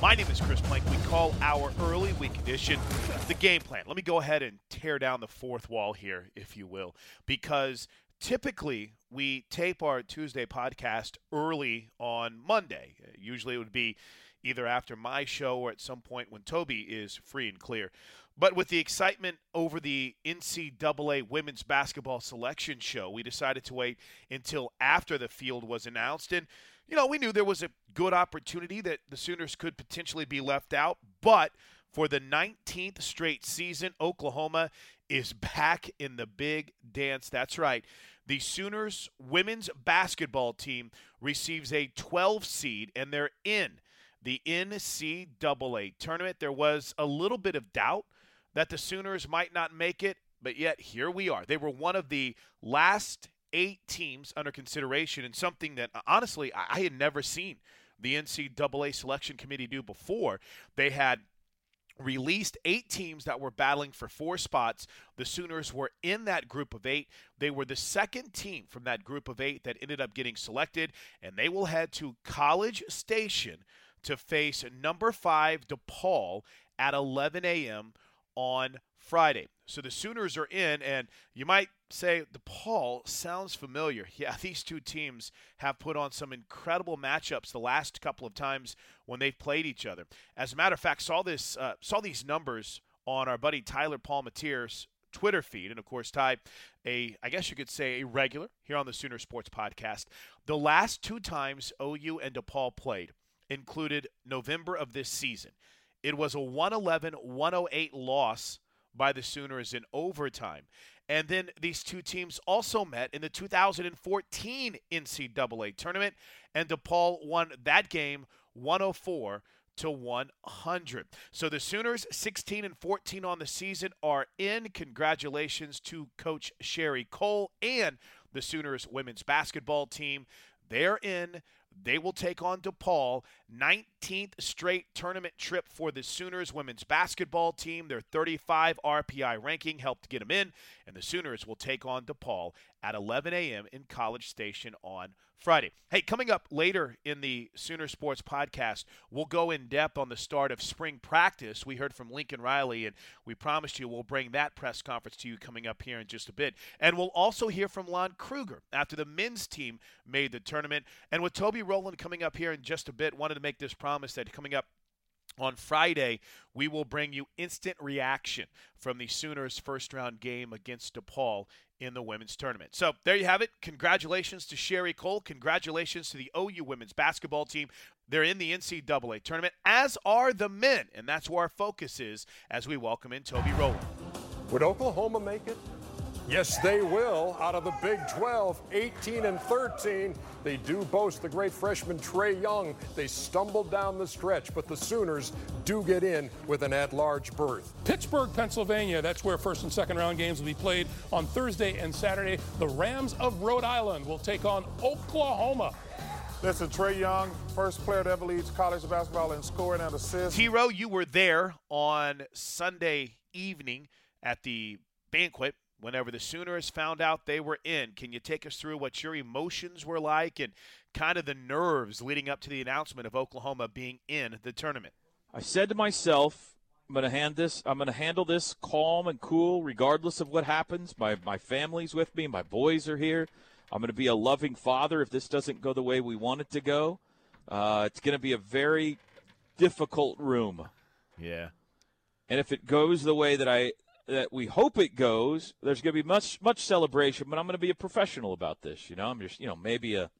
My name is Chris Plank. We call our early week edition the game plan. Let me go ahead and tear down the fourth wall here, if you will, because typically we tape our Tuesday podcast early on Monday. Usually it would be either after my show or at some point when Toby is free and clear. But with the excitement over the NCAA women's basketball selection show, we decided to wait until after the field was announced. And you know, we knew there was a good opportunity that the Sooners could potentially be left out, but for the 19th straight season, Oklahoma is back in the big dance. That's right. The Sooners women's basketball team receives a 12 seed, and they're in the NCAA tournament. There was a little bit of doubt that the Sooners might not make it, but yet here we are. They were one of the last eight teams under consideration, and something that uh, honestly I had never seen the NCAA selection committee do before. They had released eight teams that were battling for four spots. The Sooners were in that group of eight. They were the second team from that group of eight that ended up getting selected, and they will head to College Station to face number five DePaul at 11 a.m. on Friday. So the Sooners are in, and you might say DePaul sounds familiar. Yeah, these two teams have put on some incredible matchups the last couple of times when they've played each other. As a matter of fact, saw this uh, saw these numbers on our buddy Tyler Palmateer's Twitter feed, and of course, Ty, a I guess you could say a regular here on the Sooner Sports Podcast. The last two times OU and DePaul played included November of this season. It was a 111-108 loss by the Sooners in overtime. And then these two teams also met in the 2014 NCAA tournament, and DePaul won that game 104 to 100. So the Sooners 16 and 14 on the season are in. Congratulations to coach Sherri Coale and the Sooners women's basketball team. They're in. They will take on DePaul. 19th straight tournament trip for the Sooners women's basketball team. Their 35 RPI ranking helped get them in, and the Sooners will take on DePaul at 11 a.m. in College Station on Friday. Hey, coming up later in the Sooner Sports podcast, we'll go in depth on the start of spring practice. We heard from Lincoln Riley, and we promised you we'll bring that press conference to you coming up here in just a bit. And we'll also hear from Lon Kruger after the men's team made the tournament. And with Toby Rowland coming up here in just a bit, wanted to make this promise that coming up on Friday, we will bring you instant reaction from the Sooners' first round game against DePaul in the women's tournament. So there you have it. Congratulations to Sherri Coale. Congratulations to the OU women's basketball team. They're in the NCAA tournament, as are the men. And that's where our focus is as we welcome in Toby Rowland. Would Oklahoma make it? Yes, they will. Out of the Big 12, 18 and 13, they do boast the great freshman Trae Young. They stumbled down the stretch, but the Sooners do get in with an at-large berth. Pittsburgh, Pennsylvania. That's where first and second round games will be played on Thursday and Saturday. The Rams of Rhode Island will take on Oklahoma. Listen, Trae Young, first player to ever lead college basketball in scoring and assists. T-Row, you were there on Sunday evening at the banquet whenever the Sooners found out they were in. Can you take us through what your emotions were like and kind of the nerves leading up to the announcement of Oklahoma being in the tournament? I said to myself, I'm going to hand this. I'm going to handle this calm and cool, regardless of what happens. My my family's with me. My boys are here. I'm going to be a loving father if this doesn't go the way we want it to go. Uh, it's going to be a very difficult room. Yeah. And if it goes the way that I that we hope it goes, there's going to be much much celebration. But I'm going to be a professional about this. You know, I'm just you know maybe a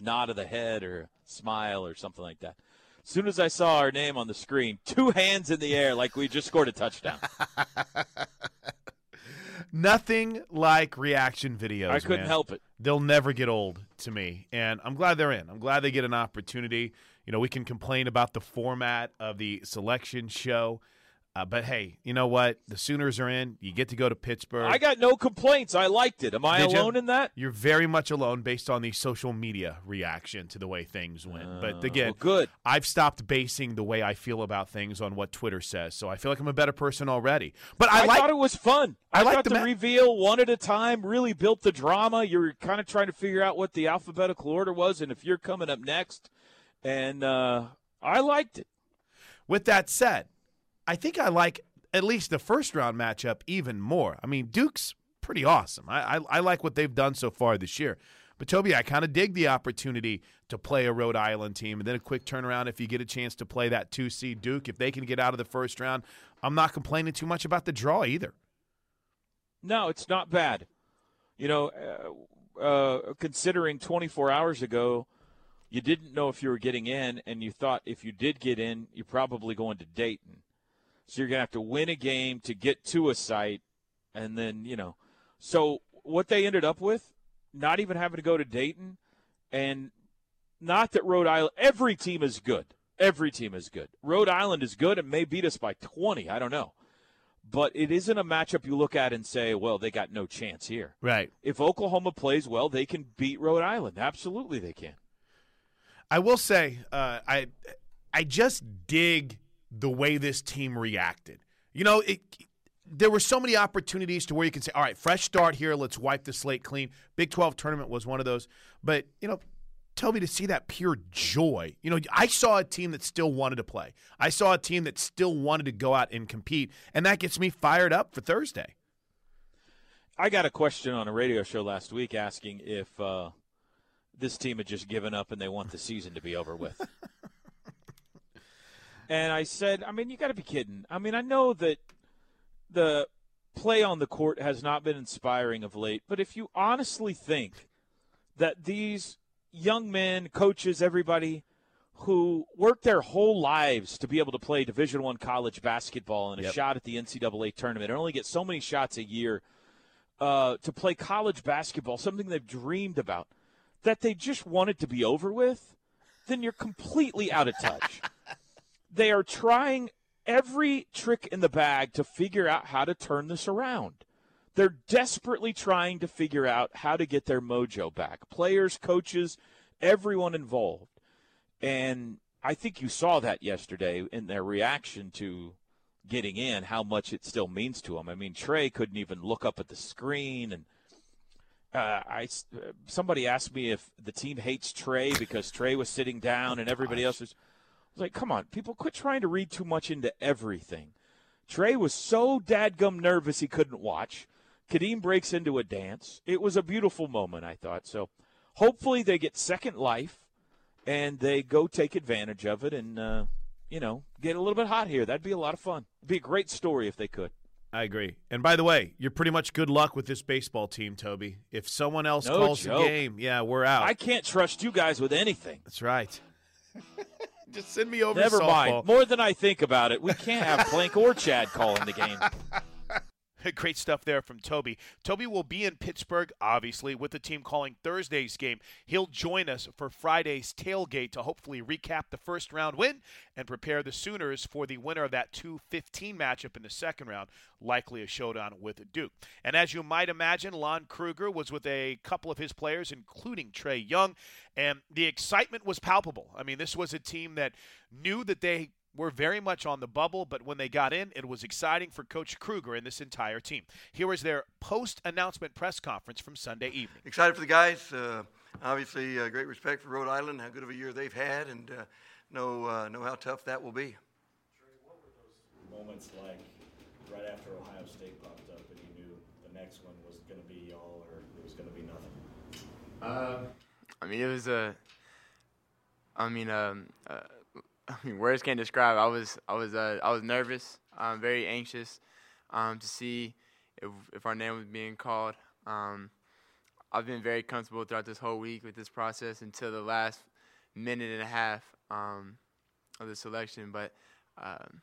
nod of the head or a smile or something like that. As soon as I saw our name on the screen, two hands in the air like we just scored a touchdown. Nothing like reaction videos. I couldn't man. help it. They'll never get old to me, and I'm glad they're in. I'm glad they get an opportunity. You know, we can complain about the format of the selection show. Uh, but hey, you know what? The Sooners are in. You get to go to Pittsburgh. I got no complaints. I liked it. Am I Did you? alone in that? You're very much alone based on the social media reaction to the way things went. but again, well, good. I've stopped basing the way I feel about things on what Twitter says, so I feel like I'm a better person already. But I, I, like thought it was fun. I I, like thought the the, ma- reveal one at a time really built the drama. You're kind of trying to figure out what the alphabetical order was, and if you're coming up next. And uh, I liked it. With that said, I think I like at least the first round matchup even more. I mean, Duke's pretty awesome. I, I, I like what they've done so far this year. But Toby, I kind of dig the opportunity to play a Rhode Island team and then a quick turnaround if you get a chance to play that two seed Duke. If they can get out of the first round, I'm not complaining too much about the draw either. No, it's not bad. You know, uh, uh, considering 24 hours ago, you didn't know if you were getting in, and you thought if you did get in, you're probably going to Dayton. So you're going to have to win a game to get to a site, and then, you know. So what they ended up with, not even having to go to Dayton, and not that Rhode Island, every team is good. Every team is good. Rhode Island is good and may beat us by 20. I don't know. But it isn't a matchup you look at and say, well, they got no chance here. Right. If Oklahoma plays well, they can beat Rhode Island. Absolutely, they can. I will say, uh, I I just dig the way this team reacted. You know, it, there were so many opportunities to where you can say, "All right, fresh start here. Let's wipe the slate clean." Big Twelve tournament was one of those, but you know. Tell me to see that pure joy. You know, I saw a team that still wanted to play. I saw a team that still wanted to go out and compete, and that gets me fired up for Thursday. I got a question on a radio show last week asking if uh, this team had just given up and they want the season to be over with. and I said, I mean, you got to be kidding. I mean, I know that the play on the court has not been inspiring of late, but if you honestly think that these young men, coaches, everybody who worked their whole lives to be able to play Division One college basketball and a Yep. shot at the NCAA tournament and only get so many shots a year uh, to play college basketball, something they've dreamed about, that they just want it to be over with, then you're completely out of touch. they are trying every trick in the bag to figure out how to turn this around. They're desperately trying to figure out how to get their mojo back. Players, coaches, everyone involved. And I think you saw that yesterday in their reaction to getting in, how much it still means to them. I mean, Trae couldn't even look up at the screen, and uh, I somebody asked me if the team hates Trae because Trae was sitting down and everybody else was. Was like, come on, people, quit trying to read too much into everything. Trae was so dadgum nervous he couldn't watch. Khadeem breaks into a dance. It was a beautiful moment, I thought. So hopefully they get second life and they go take advantage of it and, uh, you know, get a little bit hot here. That'd be a lot of fun. It'd be a great story if they could. I agree. And by the way, you're pretty much good luck with this baseball team, Toby. If someone else no calls joke. the game, yeah, we're out. I can't trust you guys with anything. That's right. Just send me over. Never softball. mind. More than I think about it. We can't have Plank or Chad calling the game. Great stuff there from Toby. Toby will be in Pittsburgh, obviously, with the team calling Thursday's game. He'll join us for Friday's tailgate to hopefully recap the first round win and prepare the Sooners for the winner of that 2-15 matchup in the second round, likely a showdown with Duke. And as you might imagine, Lon Kruger was with a couple of his players, including Trae Young, and the excitement was palpable. I mean, this was a team that knew that they were very much on the bubble, but when they got in, it was exciting for Coach Kruger and this entire team. Here was their post announcement press conference from Sunday evening. Excited for the guys. Uh, obviously, uh, great respect for Rhode Island, how good of a year they've had, and uh, know, uh, know how tough that will be. What were those moments like right after Ohio State popped up and you knew the next one was going to be y'all or it was going to be nothing? Uh, I mean, it was a. I mean, um, uh, I mean, words can't describe. I was, I was, uh, I was nervous, um, very anxious, um, to see if if our name was being called. Um, I've been very comfortable throughout this whole week with this process until the last minute and a half um, of the selection. But um,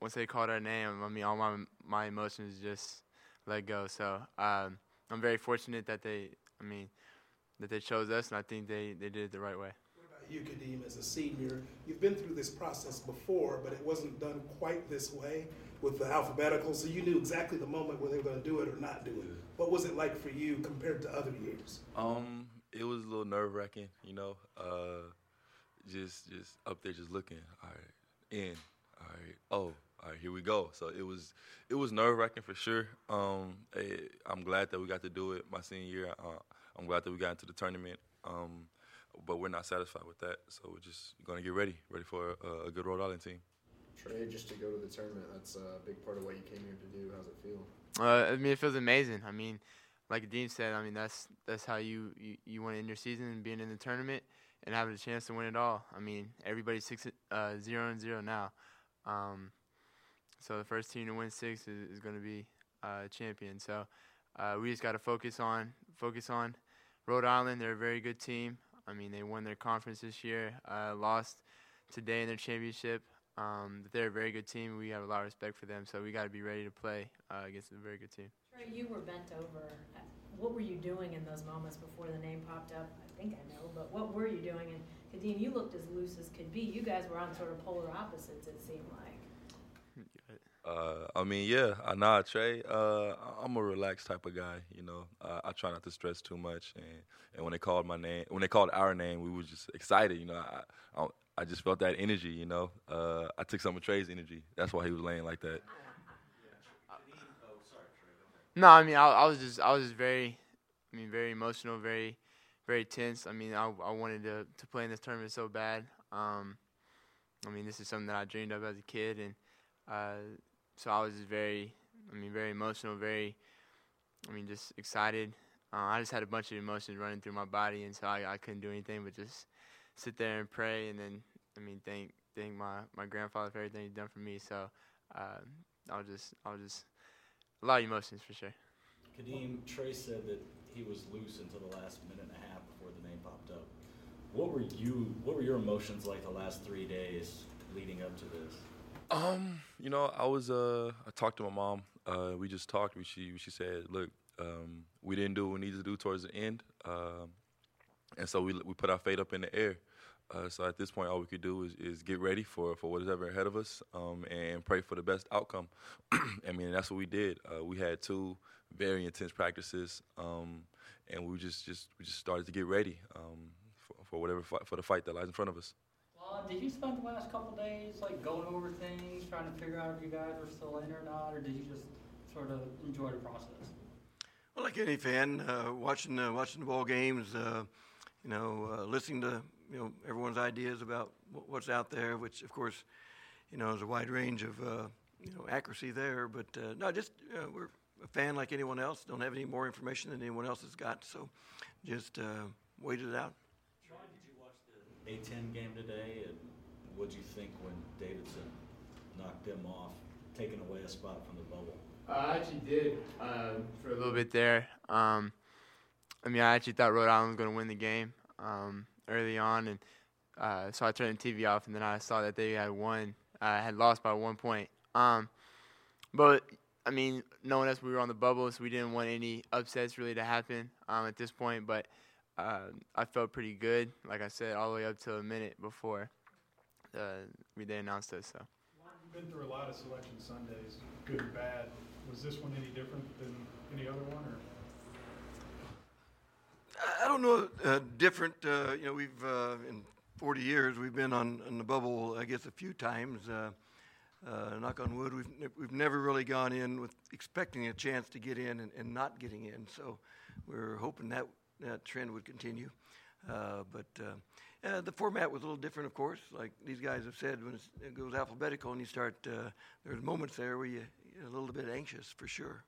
once they called our name, I mean, all my my emotions just let go. So um, I'm very fortunate that they, I mean, that they chose us, and I think they, they did it the right way. You, Khadeem, as a senior, you've been through this process before, but it wasn't done quite this way with the alphabetical, so you knew exactly the moment where they were going to do it or not do it. What was it like for you compared to other years? Um, it was a little nerve wracking, you know. Uh, just just up there, just looking. All right, in. All right. Oh, all right. Here we go. So it was it was nerve wracking for sure. Um, eh, I'm glad that we got to do it my senior year. Uh, I'm glad that we got into the tournament. Um, but we're not satisfied with that, so we're just gonna get ready, ready for a, a good Rhode Island team. Trae, just to go to the tournament, that's a big part of what you came here to do. How's it feel? Uh, I mean, it feels amazing. I mean, like Dean said, I mean that's that's how you, you, you want to end your season and being in the tournament and having a chance to win it all. I mean, everybody's six uh, zero and zero now. Um, so the first team to win six is, is going to be uh, champion. So uh, we just got to focus on focus on Rhode Island. They're a very good team. I mean, they won their conference this year, uh, lost today in their championship. Um, they're a very good team. We have a lot of respect for them, so we got to be ready to play uh, against a very good team. Trae, you were bent over. What were you doing in those moments before the name popped up? I think I know, but what were you doing? And Khadeem, you looked as loose as could be. You guys were on sort of polar opposites, it seemed like. Uh, I mean, yeah, I nah, Trae. Uh, I'm a relaxed type of guy, you know. Uh, I try not to stress too much, and, and when they called my name, when they called our name, we were just excited, you know. I, I, I just felt that energy, you know. Uh, I took some of Trae's energy. That's why he was laying like that. No, I mean, I, I was just, I was just very, I mean, very emotional, very, very tense. I mean, I, I wanted to, to play in this tournament so bad. Um, I mean, this is something that I dreamed of as a kid, and uh, so I was just very, I mean, very emotional, very, I mean, just excited. Uh, I just had a bunch of emotions running through my body, and so I, I couldn't do anything but just sit there and pray, and then, I mean, thank thank my, my grandfather for everything he's done for me. So uh, I was just, I was just a lot of emotions for sure. Khadeem, Trae said that he was loose until the last minute and a half before the name popped up. What were you? What were your emotions like the last three days leading up to this? Um, you know, I was uh, I talked to my mom. Uh, we just talked. We, she she said, look, um, we didn't do what we needed to do towards the end, um, and so we we put our fate up in the air. Uh, so at this point, all we could do is, is get ready for, for whatever ahead of us um, and pray for the best outcome. I mean, that's what we did. Uh, we had two very intense practices, um, and we just, just we just started to get ready um, for, for whatever fight, for the fight that lies in front of us. Uh, did you spend the last couple days like going over things, trying to figure out if you guys were still in or not, or did you just sort of enjoy the process? Well, like any fan, uh, watching uh, watching the ball games, uh, you know, uh, listening to you know everyone's ideas about what's out there, which of course, you know, is a wide range of uh, you know accuracy there. But no, just we're a fan like anyone else. Don't have any more information than anyone else has got, so just waited it out. A10 game today, and what do you think when Davidson knocked them off, taking away a spot from the bubble? I actually did um, for a little bit there. Um, I mean, I actually thought Rhode Island was going to win the game um, early on, and uh, so I turned the TV off, and then I saw that they had won, uh, had lost by one point. Um, but I mean, knowing us, we were on the bubble, so we didn't want any upsets really to happen um, at this point. But uh, I felt pretty good, like I said, all the way up to a minute before uh, we they announced us. So. You've been through a lot of selection Sundays, good and bad. Was this one any different than any other one, or? I don't know. Uh, different. Uh, you know, we've uh, in 40 years we've been on, on the bubble. I guess a few times. Uh, uh, knock on wood. We've ne- we've never really gone in with expecting a chance to get in and, and not getting in. So we're hoping that that trend would continue. Uh, but uh, uh, the format was a little different, of course. Like these guys have said, when it goes alphabetical and you start, uh, there's moments there where you, you're a little bit anxious for sure.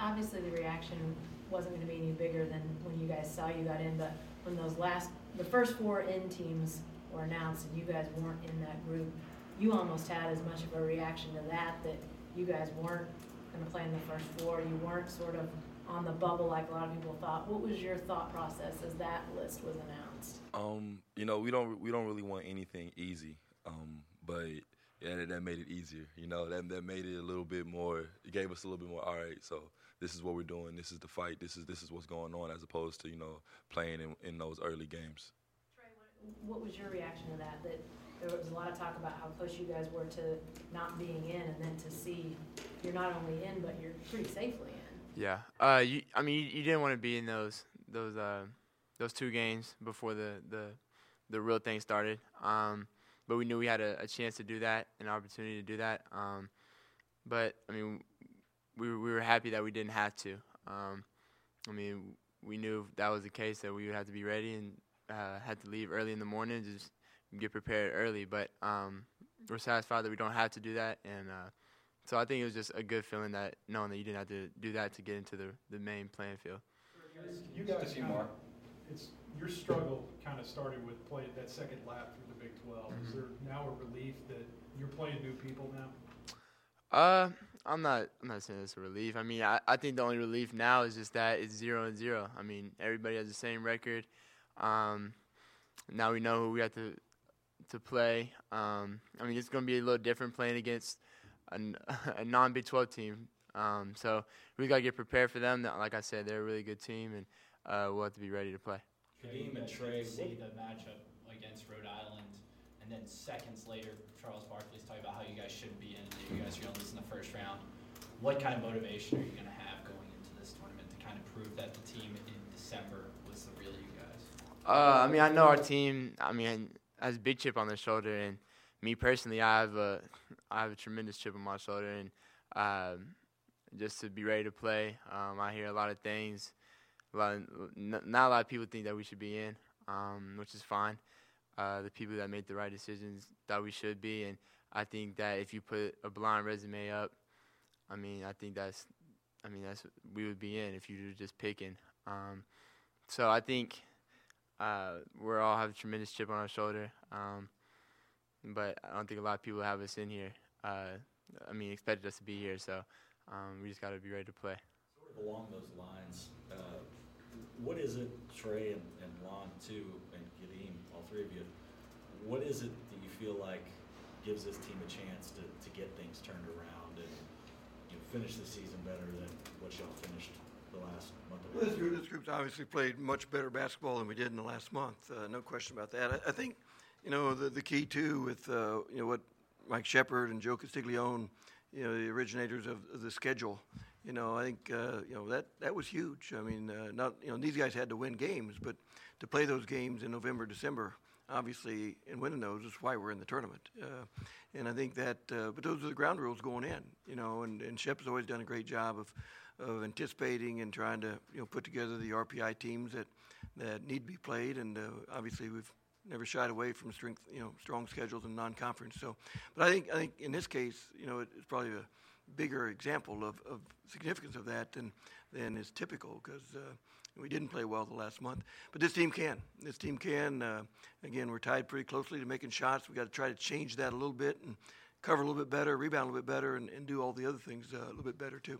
Obviously, the reaction wasn't going to be any bigger than when you guys saw you got in, but when those last, the first four in teams were announced and you guys weren't in that group, you almost had as much of a reaction to that that you guys weren't going to play in the first four. You weren't sort of on the bubble like a lot of people thought. What was your thought process as that list was announced? Um, you know, we don't we don't really want anything easy. Um, but yeah, that, that made it easier. You know, that that made it a little bit more. It gave us a little bit more. All right, so this is what we're doing. This is the fight. This is this is what's going on, as opposed to you know playing in, in those early games. Trae, what, what was your reaction to that? That there was a lot of talk about how close you guys were to not being in, and then to see you're not only in, but you're pretty safely. Yeah. Uh, you, I mean, you, you didn't want to be in those those uh, those two games before the the the real thing started. Um, but we knew we had a, a, chance to do that, an opportunity to do that. Um, but I mean, we we were happy that we didn't have to. Um, I mean, we knew that was the case that we would have to be ready and uh, had to leave early in the morning, just get prepared early. But um, we're satisfied that we don't have to do that, and uh, so I think it was just a good feeling that knowing that you didn't have to do that to get into the, the main playing field. You guys, kind of, it's your struggle kind of started with play that second lap through the Big 12. Mm-hmm. Is there now a relief that you're playing new people now? Uh, I'm not. I'm not saying it's a relief. I mean, I, I think the only relief now is just that it's zero and zero. I mean, everybody has the same record. Um, now we know who we have to to play. Um, I mean, it's going to be a little different playing against a, a non Big 12 team. Um, so we got to get prepared for them. Like I said, they're a really good team, and uh, we'll have to be ready to play. Khadeem and Trae see the matchup against Rhode Island, and then seconds later, Charles Barkley's talking about how you guys shouldn't be in, and you guys are going to lose in the first round. What kind of motivation are you going to have going into this tournament to kind of prove that the team in December was the real you guys? Uh, I mean, I know our team. I mean, has a big chip on their shoulder, and me personally, I have a I have a tremendous chip on my shoulder, and um, just to be ready to play. Um, I hear a lot of things. A lot of, not a lot of people think that we should be in, um, which is fine. Uh, the people that make the right decisions that we should be, and I think that if you put a blind resume up, I mean, I think that's, I mean, that's we would be in if you were just picking. Um, so I think uh, we all have a tremendous chip on our shoulder. Um, but I don't think a lot of people have us in here. Uh, I mean, expected us to be here, so um, we just got to be ready to play. Sort of along those lines, uh, what is it, Trae and, and Lon too, and Khadeem, all three of you? What is it that you feel like gives this team a chance to, to get things turned around and you know, finish the season better than what y'all finished the last month? Well, this, group, this group's obviously played much better basketball than we did in the last month. Uh, no question about that. I, I think you know, the, the key too with uh, you know what Mike Shepard and Joe Castiglione, you know, the originators of, the schedule, You know, I think uh, you know that that was huge. I mean, uh, not you know these guys had to win games, but to play those games in November, December, obviously, and winning those is why we're in the tournament. Uh, and I think that, uh, but those are the ground rules going in. You know, and and Shep has always done a great job of of anticipating and trying to you know put together the RPI teams that that need to be played. And uh, obviously, we've never shied away from strength, you know, strong schedules and non-conference. So, but I think I think in this case, you know, it's probably a bigger example of, of significance of that than than is typical because uh, we didn't play well the last month. But this team can. This team can. Uh, again, we're tied pretty closely to making shots. We got to try to change that a little bit and cover a little bit better, rebound a little bit better, and, and do all the other things uh, a little bit better too.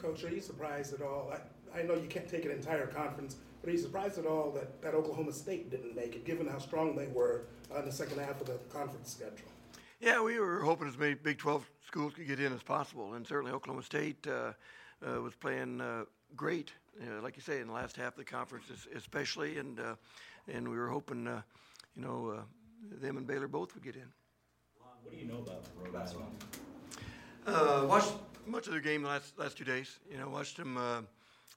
Coach, are you surprised at all? I, I know you can't take an entire conference, but are you surprised at all that, that Oklahoma State didn't make it, given how strong they were in the second half of the conference schedule? Yeah, we were hoping as many Big 12 schools could get in as possible, and certainly Oklahoma State uh, uh, was playing uh, great, uh, like you say, in the last half of the conference, especially, and uh, and we were hoping, uh, you know, them and Baylor both would get in. What do you know about Rhode Island? Uh, watched much of their game the last last two days. You know, watched them.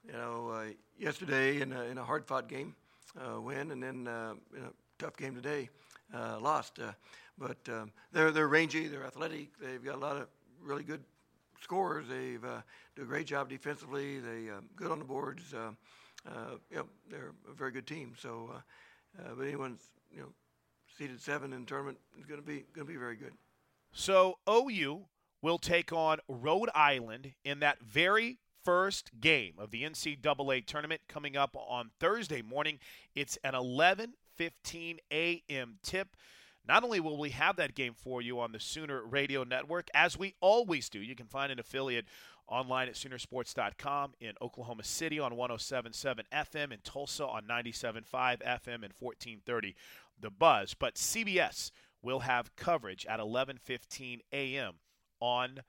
You know, uh, yesterday in a, in a hard fought game, uh, win, and then uh, in a tough game today, uh, lost. Uh, but um, they're they're rangy, they're athletic, they've got a lot of really good scorers. They've uh, do a great job defensively. They um, good on the boards. You know, they're a very good team. So, but anyone's you know seeded seven in the tournament is going to be going to be very good. So OU will take on Rhode Island in that very first game of the NCAA tournament coming up on Thursday morning. It's an 11:15 a.m. tip. Not only will we have that game for you on the Sooner Radio Network, as we always do, you can find an affiliate online at Soonersports.com in Oklahoma City on 107.7 FM, in Tulsa on 97.5 FM and 1430 The Buzz. But CBS will have coverage at 11:15 a.m. on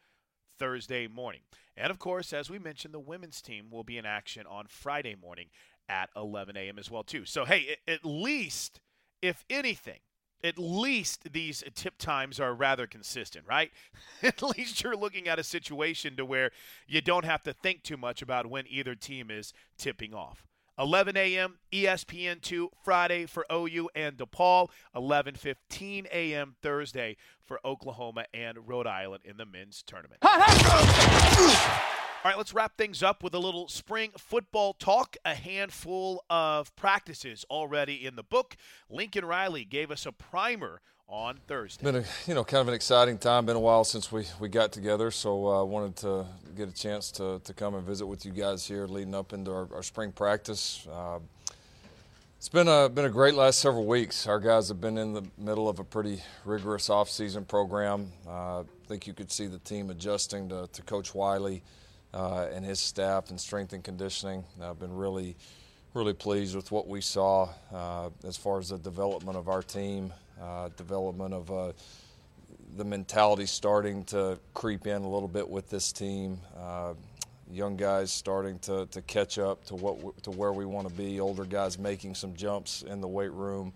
Thursday morning. And of course, as we mentioned, the women's team will be in action on Friday morning at 11 a.m. as well too. So hey, at least if anything, at least these tip times are rather consistent, right? at least you're looking at a situation to where you don't have to think too much about when either team is tipping off. 11 a.m. ESPN2 Friday for OU and DePaul. 11:15 a.m. Thursday for Oklahoma and Rhode Island in the men's tournament. All right, let's wrap things up with a little spring football talk. A handful of practices already in the book. Lincoln Riley gave us a primer on Thursday. Been a you know kind of an exciting time. Been a while since we, we got together, so I uh, wanted to get a chance to, to come and visit with you guys here, leading up into our, our spring practice. Uh, it's been a been a great last several weeks. Our guys have been in the middle of a pretty rigorous off-season program. Uh, I think you could see the team adjusting to, to Coach Wylie uh, and his staff and strength and conditioning. I've been really really pleased with what we saw uh, as far as the development of our team uh, development of uh, the mentality starting to creep in a little bit with this team. Uh, young guys starting to, to catch up to what to where we want to be. Older guys making some jumps in the weight room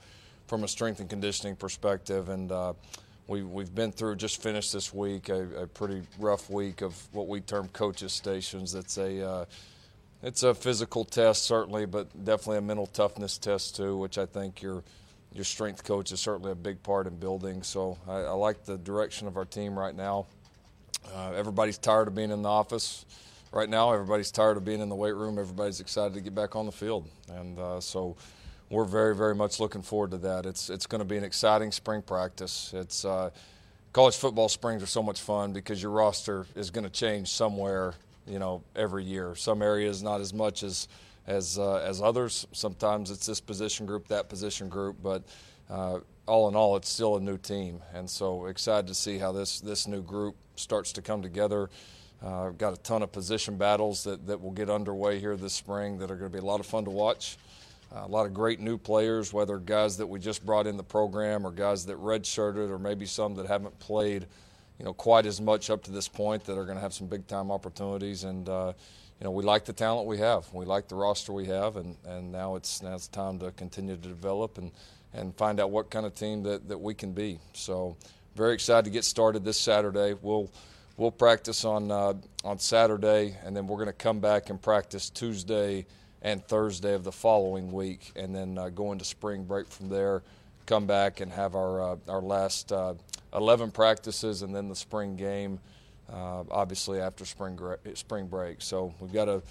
from a strength and conditioning perspective, and uh, we we've been through just finished this week a, a, pretty rough week of what we term coaches stations. It's a uh, it's a physical test certainly, but definitely a mental toughness test too, which I think you're your strength coach is certainly a big part in building. So I, I like the direction of our team right now. Uh, everybody's tired of being in the office right now. Everybody's tired of being in the weight room. Everybody's excited to get back on the field, and uh, so we're very, very much looking forward to that. It's it's going to be an exciting spring practice. It's uh, college football springs are so much fun because your roster is going to change somewhere, you know, every year. Some areas not as much as as uh, as others. Sometimes it's this position group, that position group, but uh, all in all, it's still a new team, and so excited to see how this this new group starts to come together. Uh, got a ton of position battles that, that will get underway here this spring that are going to be a lot of fun to watch. Uh, a lot of great new players, whether guys that we just brought in the program or guys that redshirted or maybe some that haven't played, you know, quite as much up to this point that are going to have some big time opportunities and uh, you know, we like the talent we have. We like the roster we have, and, and now it's now it's time to continue to develop and, and find out what kind of team that, that we can be. So, very excited to get started this Saturday. We'll we'll practice on uh, on Saturday, and then we're going to come back and practice Tuesday and Thursday of the following week, and then uh, go into spring break from there. Come back and have our uh, our last uh, 11 practices, and then the spring game, uh, obviously after spring spring break. So we've got a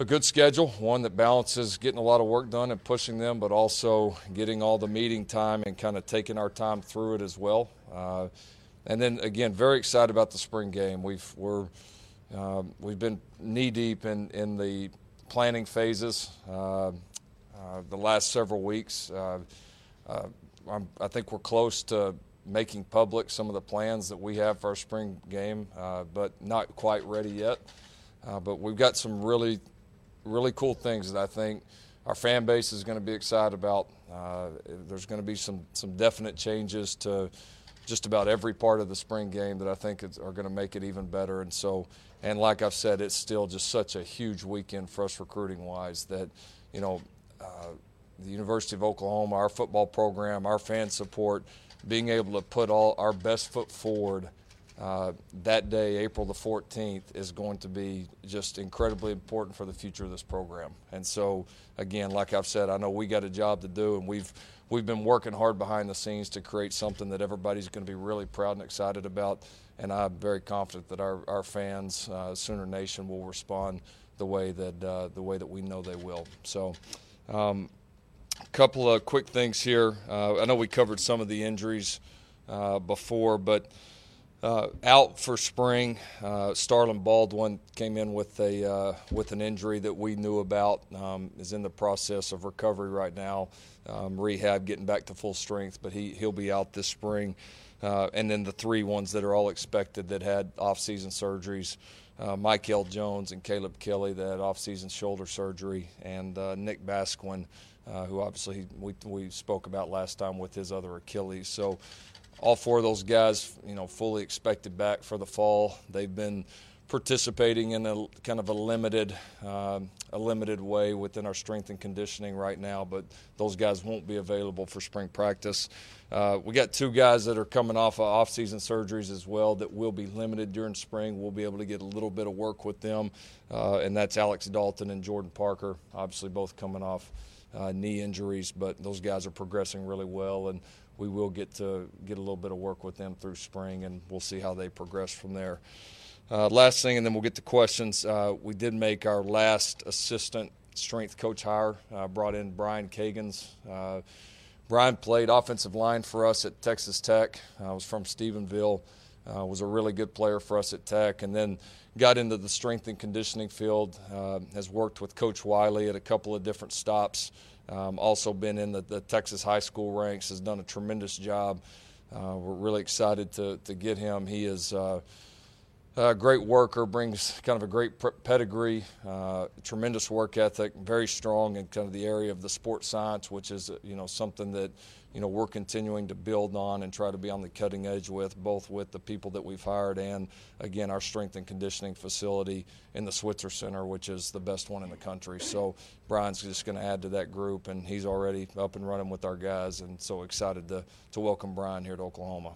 a good schedule, one that balances getting a lot of work done and pushing them, but also getting all the meeting time and kind of taking our time through it as well. Uh, and then again, very excited about the spring game. We've we're um, we've been knee deep in in the planning phases uh, uh, the last several weeks. Uh, uh, i think we're close to making public some of the plans that we have for our spring game, uh, but not quite ready yet. but we've got some really really cool things that I think our fan base is going to be excited about. Uh, there's going to be some some definite changes to just about every part of the spring game that I think is, are going to make it even better. And so, and like I've said, it's still just such a huge weekend for us recruiting wise that, you know, uh, the University of Oklahoma, our football program, our fan support, being able to put all our best foot forward uh, that day, April the 14th, is going to be just incredibly important for the future of this program. And so, again, like I've said, I know we got a job to do, and we've we've been working hard behind the scenes to create something that everybody's going to be really proud and excited about. And I'm very confident that our, our fans, uh, Sooner Nation, will respond the way that uh, the way that we know they will. So. Um, couple of quick things here. Uh, I know we covered some of the injuries uh, before, but uh, out for spring. Uh, Starlin Baldwin came in with a uh, with an injury that we knew about. Um, is in the process of recovery right now, um, rehab, getting back to full strength. But he he'll be out this spring. Uh, and then the three ones that are all expected that had off-season surgeries. Uh, Michael Jones and Caleb Kelly that had off-season shoulder surgery, and uh, Nick Basquine, uh, who obviously we, we spoke about last time with his other Achilles. So all four of those guys, you know, fully expected back for the fall. They've been participating in a kind of a limited, uh, a limited way within our strength and conditioning right now, but those guys won't be available for spring practice. Uh, we got two guys that are coming off of off-season surgeries as well that will be limited during spring. We'll be able to get a little bit of work with them, uh, and that's Alex Dalton and Jordan Parker. Obviously, both coming off uh, knee injuries, but those guys are progressing really well and we will get to get a little bit of work with them through spring, and we'll see how they progress from there. Uh, last thing, and then we'll get to questions. Uh, we did make our last assistant strength coach hire. Uh, brought in Brian Kagans. Uh, Brian played offensive line for us at Texas Tech. I was from Stephenville. Uh, was a really good player for us at Tech, and then got into the strength and conditioning field. Uh, has worked with Coach Wylie at a couple of different stops. Um, also been in the, the, Texas high school ranks, has done a tremendous job. Uh, we're really excited to, to get him. He is uh, great worker, brings kind of a great pedigree, uh, tremendous work ethic, very strong in kind of the area of the sports science, which is you know something that you know we're continuing to build on and try to be on the cutting edge with, both with the people that we've hired and again our strength and conditioning facility in the Switzer Center, which is the best one in the country. So Brian's just going to add to that group, and he's already up and running with our guys, and so excited to to welcome Brian here to Oklahoma.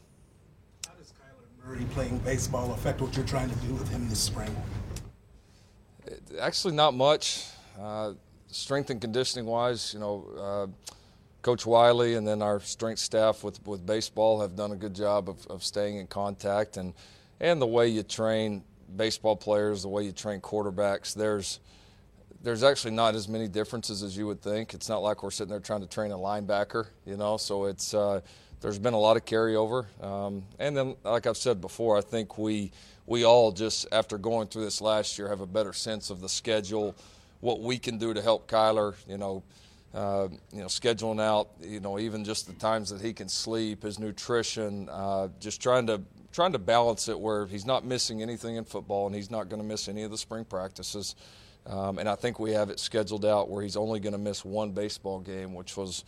How does Kyler Murray playing baseball affect what you're trying to do with him this spring? Actually, not much. Uh, strength and conditioning wise, you know. Uh, Coach Wylie and then our strength staff with, with baseball have done a good job of, of staying in contact and and the way you train baseball players, the way you train quarterbacks, there's there's actually not as many differences as you would think. It's not like we're sitting there trying to train a linebacker, you know. So it's uh, there's been a lot of carryover, um, and then like I've said before, I think we we all just after going through this last year have a better sense of the schedule, what we can do to help Kyler, you know uh, you know, scheduling out, you know, even just the times that he can sleep, his nutrition, uh, just trying to trying to balance it where he's not missing anything in football and he's not going to miss any of the spring practices. Um, and I think we have it scheduled out where he's only going to miss one baseball game, which was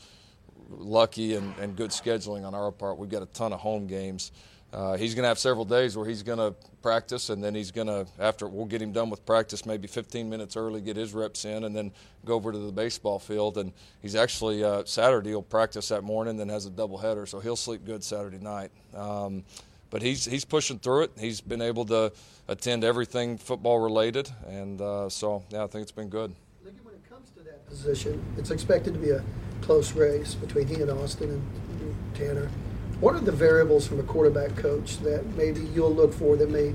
lucky and, and good scheduling on our part. We've got a ton of home games. Uh, he's going to have several days where he's going to practice, and then he's going to, after we'll get him done with practice, maybe 15 minutes early, get his reps in, and then go over to the baseball field. And he's actually uh, Saturday he'll practice that morning, then has a doubleheader, so he'll sleep good Saturday night. Um, but he's he's pushing through it. He's been able to attend everything football related, and uh, so yeah, I think it's been good. When it comes to that position, it's expected to be a close race between he and Austin and Tanner. What are the variables from a quarterback coach that maybe you'll look for that may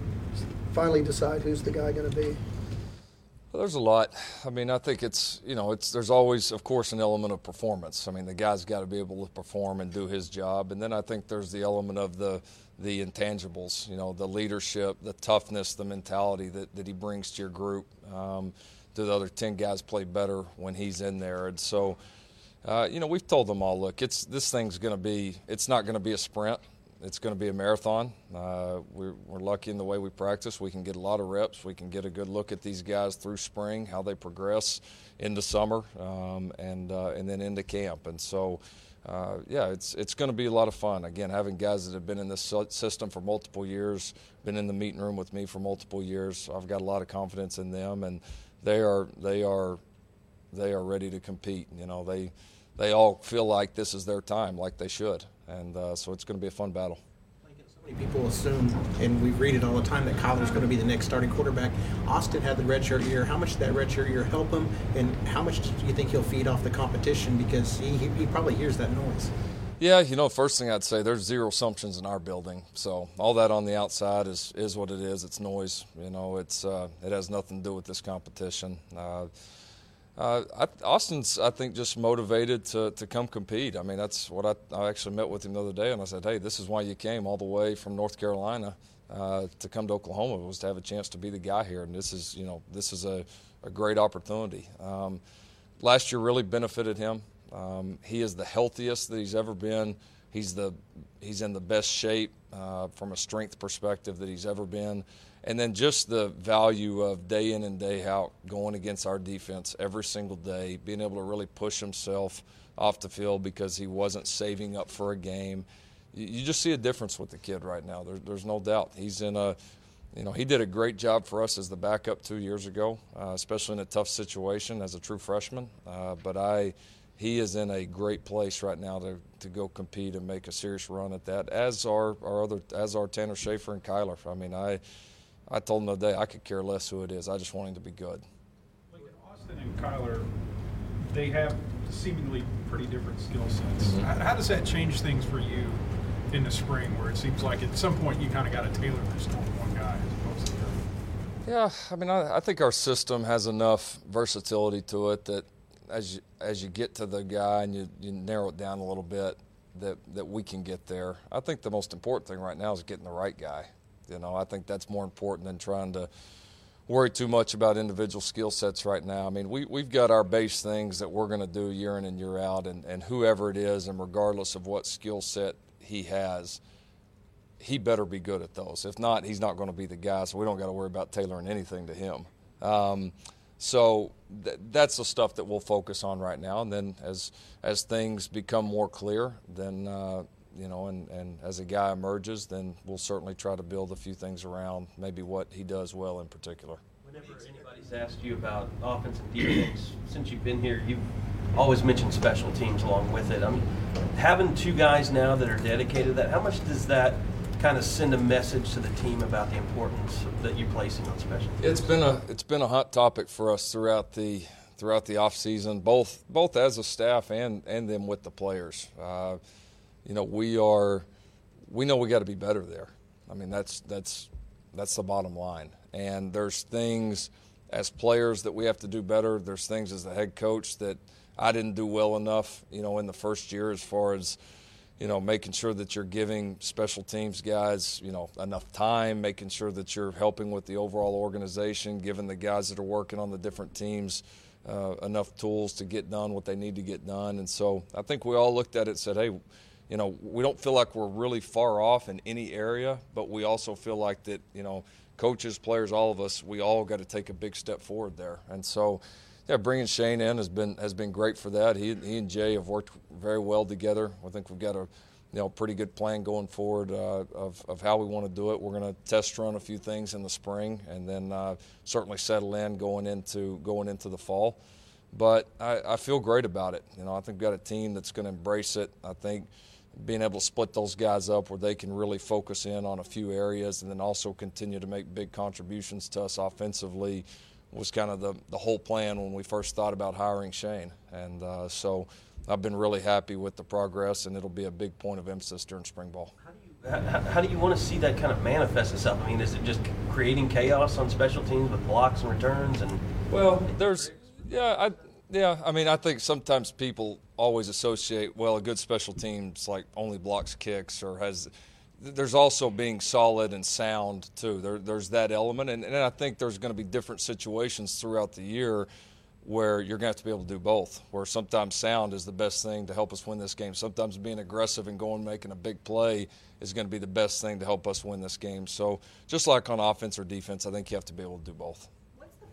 finally decide who's the guy going to be? Well, there's a lot. I mean, I think it's you know it's there's always of course an element of performance. I mean, the guy's got to be able to perform and do his job, and then I think there's the element of the the intangibles. You know, the leadership, the toughness, the mentality that, that he brings to your group. Um, do the other ten guys play better when he's in there? And so, uh, you know, we've told them all, look, it's this thing's going to be. It's not going to be a sprint it's going to be a marathon. Uh, we're, we're, lucky in the way we practice. We can get a lot of reps. We can get a good look at these guys through spring, how they progress into summer, um, and uh, and then into camp. And so, uh, yeah, it's it's going to be a lot of fun. Again, having guys that have been in this system for multiple years, been in the meeting room with me for multiple years. I've got a lot of confidence in them, and they are they are they are ready to compete. You know, they they all feel like this is their time, like they should and uh, so it's going to be a fun battle. So many people assume, and we read it all the time, that Kyler's going to be the next starting quarterback. Austin had the redshirt year. How much did that redshirt year help him, and how much do you think he'll feed off the competition? Because he, he probably hears that noise. Yeah, you know, first thing I'd say, there's zero assumptions in our building. So all that on the outside is is what it is. It's noise. You know, it's uh, it has nothing to do with this competition. Uh, uh, I, Austin's, I think, just motivated to, to come compete. I mean, that's what I, I actually met with him the other day, and I said, "Hey, this is why you came all the way from North Carolina uh, to come to Oklahoma was to have a chance to be the guy here, and this is, you know, this is a, a great opportunity." Um, last year really benefited him. Um, he is the healthiest that he's ever been. He's the he's in the best shape uh, from a strength perspective that he's ever been. And then just the value of day in and day out going against our defense every single day, being able to really push himself off the field because he wasn't saving up for a game. You, just see a difference with the kid right now. There, there's no doubt. He's in a, you know, he did a great job for us as the backup two years ago, uh, especially in a tough situation as a true freshman. Uh, but I, he is in a great place right now to, to go compete and make a serious run at that. As are our other, as are Tanner Schafer and Kyler. I mean, I I told him the other day I could care less who it is. I just want him to be good. Like Austin and Kyler, they have seemingly pretty different skill sets. Mm-hmm. How, how, does that change things for you in the spring, where it seems like at some point you kind of got to tailor this to one guy as opposed to the other? Yeah, I mean, I, I think our system has enough versatility to it that as you, as you get to the guy and you, you narrow it down a little bit, that, that we can get there. I think the most important thing right now is getting the right guy. You know, I think that's more important than trying to worry too much about individual skill sets right now. I mean, we, we've got our base things that we're going to do year in and year out, and, and whoever it is, and regardless of what skill set he has, he better be good at those. If not, he's not going to be the guy, so we don't got to worry about tailoring anything to him. Um, so th- that's the stuff that we'll focus on right now. And then as as things become more clear, then uh, you know, and, and as a guy emerges, then we'll certainly try to build a few things around maybe what he does well in particular. Whenever anybody's asked you about offense and defense, since you've been here, you've always mentioned special teams along with it. I mean, having two guys now that are dedicated to that, how much does that kind of send a message to the team about the importance that you're placing on special teams? It's been a it's been a hot topic for us throughout the throughout the off season, both both as a staff and and then with the players. Uh, you know, we are, we know we got to be better there. I mean, that's that's that's the bottom line. And there's things as players that we have to do better. There's things as the head coach that I didn't do well enough, you know, in the first year as far as you know, making sure that you're giving special teams guys, you know, enough time, making sure that you're helping with the overall organization, giving the guys that are working on the different teams uh, enough tools to get done what they need to get done. And so I think we all looked at it and said, hey, you know, we don't feel like we're really far off in any area, but we also feel like that, you know, coaches, players, all of us, we all got to take a big step forward there. And so, yeah, bringing Shane in has been has been great for that. He he and Jay have worked very well together. I think we've got a you know pretty good plan going forward uh, of of how we want to do it. We're going to test run a few things in the spring, and then uh, certainly settle in going into going into the fall. But I, I feel great about it. You know, I think we've got a team that's going to embrace it. I think being able to split those guys up where they can really focus in on a few areas and then also continue to make big contributions to us offensively was kind of the, the whole plan when we first thought about hiring Shane. And uh, so I've been really happy with the progress, and it'll be a big point of emphasis during spring ball. How, how do you want to see that kind of manifest itself? I mean, is it just creating chaos on special teams with blocks and returns and? Well, there's yeah, I yeah, I mean, I think sometimes people always associate well a good special teams like only blocks kicks or has. There's also being solid and sound too. There, there's that element, and, and I think there's going to be different situations throughout the year where you're going to have to be able to do both. Where sometimes sound is the best thing to help us win this game. Sometimes being aggressive and going making a big play is going to be the best thing to help us win this game. So just like on offense or defense, I think you have to be able to do both.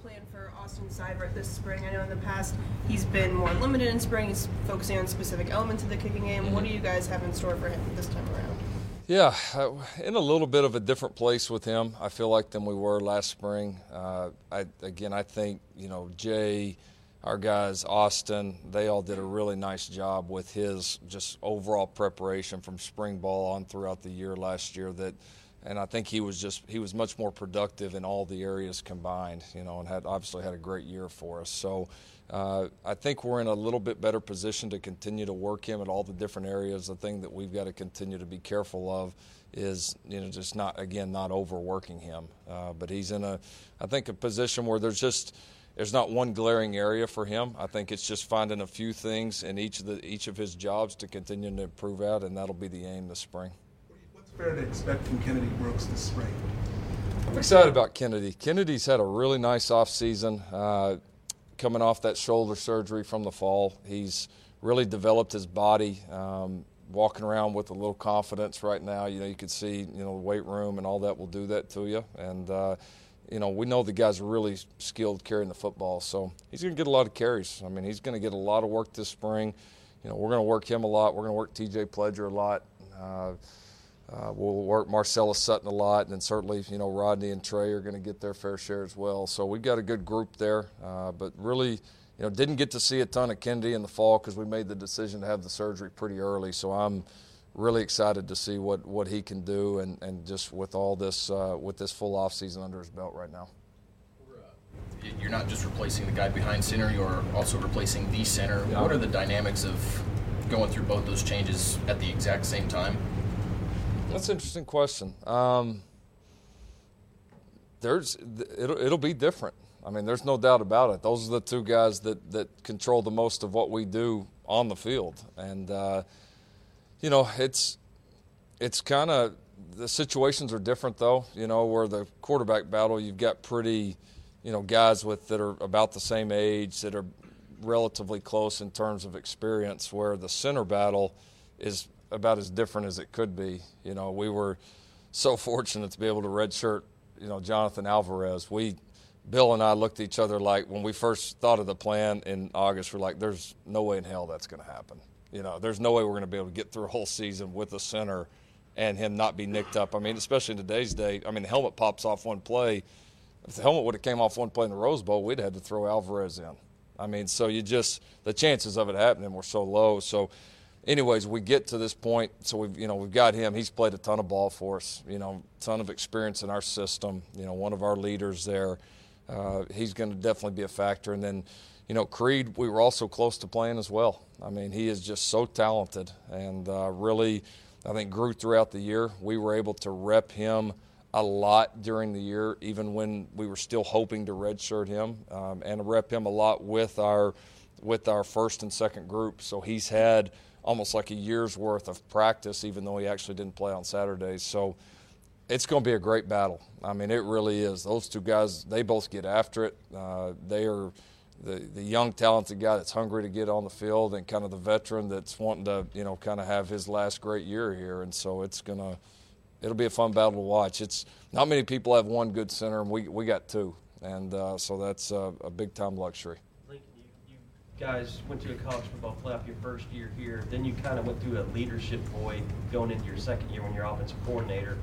Plan for Austin Seibert this spring? I know in the past he's been more limited in spring. He's focusing on specific elements of the kicking game. Mm-hmm. What do you guys have in store for him this time around? Yeah, uh, in a little bit of a different place with him, I feel like than we were last spring. Uh, I, again, I think you know Jay, our guys, Austin, they all did a really nice job with his just overall preparation from spring ball on throughout the year last year. That, and I think he was just he was much more productive in all the areas combined. You know, and had obviously had a great year for us. So. Uh, I think we're in a little bit better position to continue to work him at all the different areas. The thing that we've got to continue to be careful of is, you know, just not again not overworking him. Uh, but he's in a, I think, a position where there's just there's not one glaring area for him. I think it's just finding a few things in each of the each of his jobs to continue to improve out, and that'll be the aim this spring. Fair to expect from Kennedy Brooks this spring? I'm excited about Kennedy. Kennedy's had a really nice offseason. Uh, coming off that shoulder surgery from the fall. He's really developed his body, um, walking around with a little confidence right now. You know, you can see, you know, the weight room and all that will do that to you. And, uh, you know, we know the guy's really skilled carrying the football, so he's going to get a lot of carries. I mean, he's going to get a lot of work this spring. You know, we're going to work him a lot. We're going to work T.J. Pledger a lot. Uh, uh, we'll work Marcellus Sutton a lot, and then certainly, you know, Rodney and Trey are going to get their fair share as well. So we've got a good group there, uh, but really, you know, didn't get to see a ton of Kennedy in the fall because we made the decision to have the surgery pretty early. So I'm really excited to see what, what he can do, and, and just with all this uh, with this full off season under his belt right now. You're not just replacing the guy behind center; you're also replacing the center. Yeah. What are the dynamics of going through both those changes at the exact same time? That's an interesting question. Um, there's it'll, it'll be different. I mean, there's no doubt about it. Those are the two guys that, that control the most of what we do on the field, and uh, you know, it's it's kind of the situations are different though. You know, where the quarterback battle, you've got pretty, you know, guys with that are about the same age that are relatively close in terms of experience. Where the center battle is about as different as it could be. You know, we were so fortunate to be able to redshirt, you know, Jonathan Alvarez. We, Bill and I looked at each other like when we first thought of the plan in August, we're like, there's no way in hell that's going to happen. You know, there's no way we're going to be able to get through a whole season with a center and him not be nicked up. I mean, especially in today's day. I mean, the helmet pops off one play. If the helmet would have came off one play in the Rose Bowl, we'd have had to throw Alvarez in. I mean, so you just the chances of it happening were so low. So anyways, we get to this point. So we've you know we've got him. He's played a ton of ball for us. You know, ton of experience in our system. You know, one of our leaders there. Uh, he's going to definitely be a factor. And then, you know, Creed, we were also close to playing as well. I mean, he is just so talented and uh, really, I think, grew throughout the year. We were able to rep him a lot during the year, even when we were still hoping to redshirt him, um, and rep him a lot with our with our first and second group. So he's had almost like a year's worth of practice, even though he actually didn't play on Saturdays. So it's going to be a great battle. I mean, it really is. Those two guys, they both get after it. Uh, they are the, the young, talented guy that's hungry to get on the field and kind of the veteran that's wanting to, you know, kind of have his last great year here. And so it's going to, it'll be a fun battle to watch. It's not many people have one good center, and we, we got two. And uh, so that's a, a big time luxury guys went to a college football playoff your first year here. Then you kind of went through a leadership void going into your second year when you're offensive coordinator.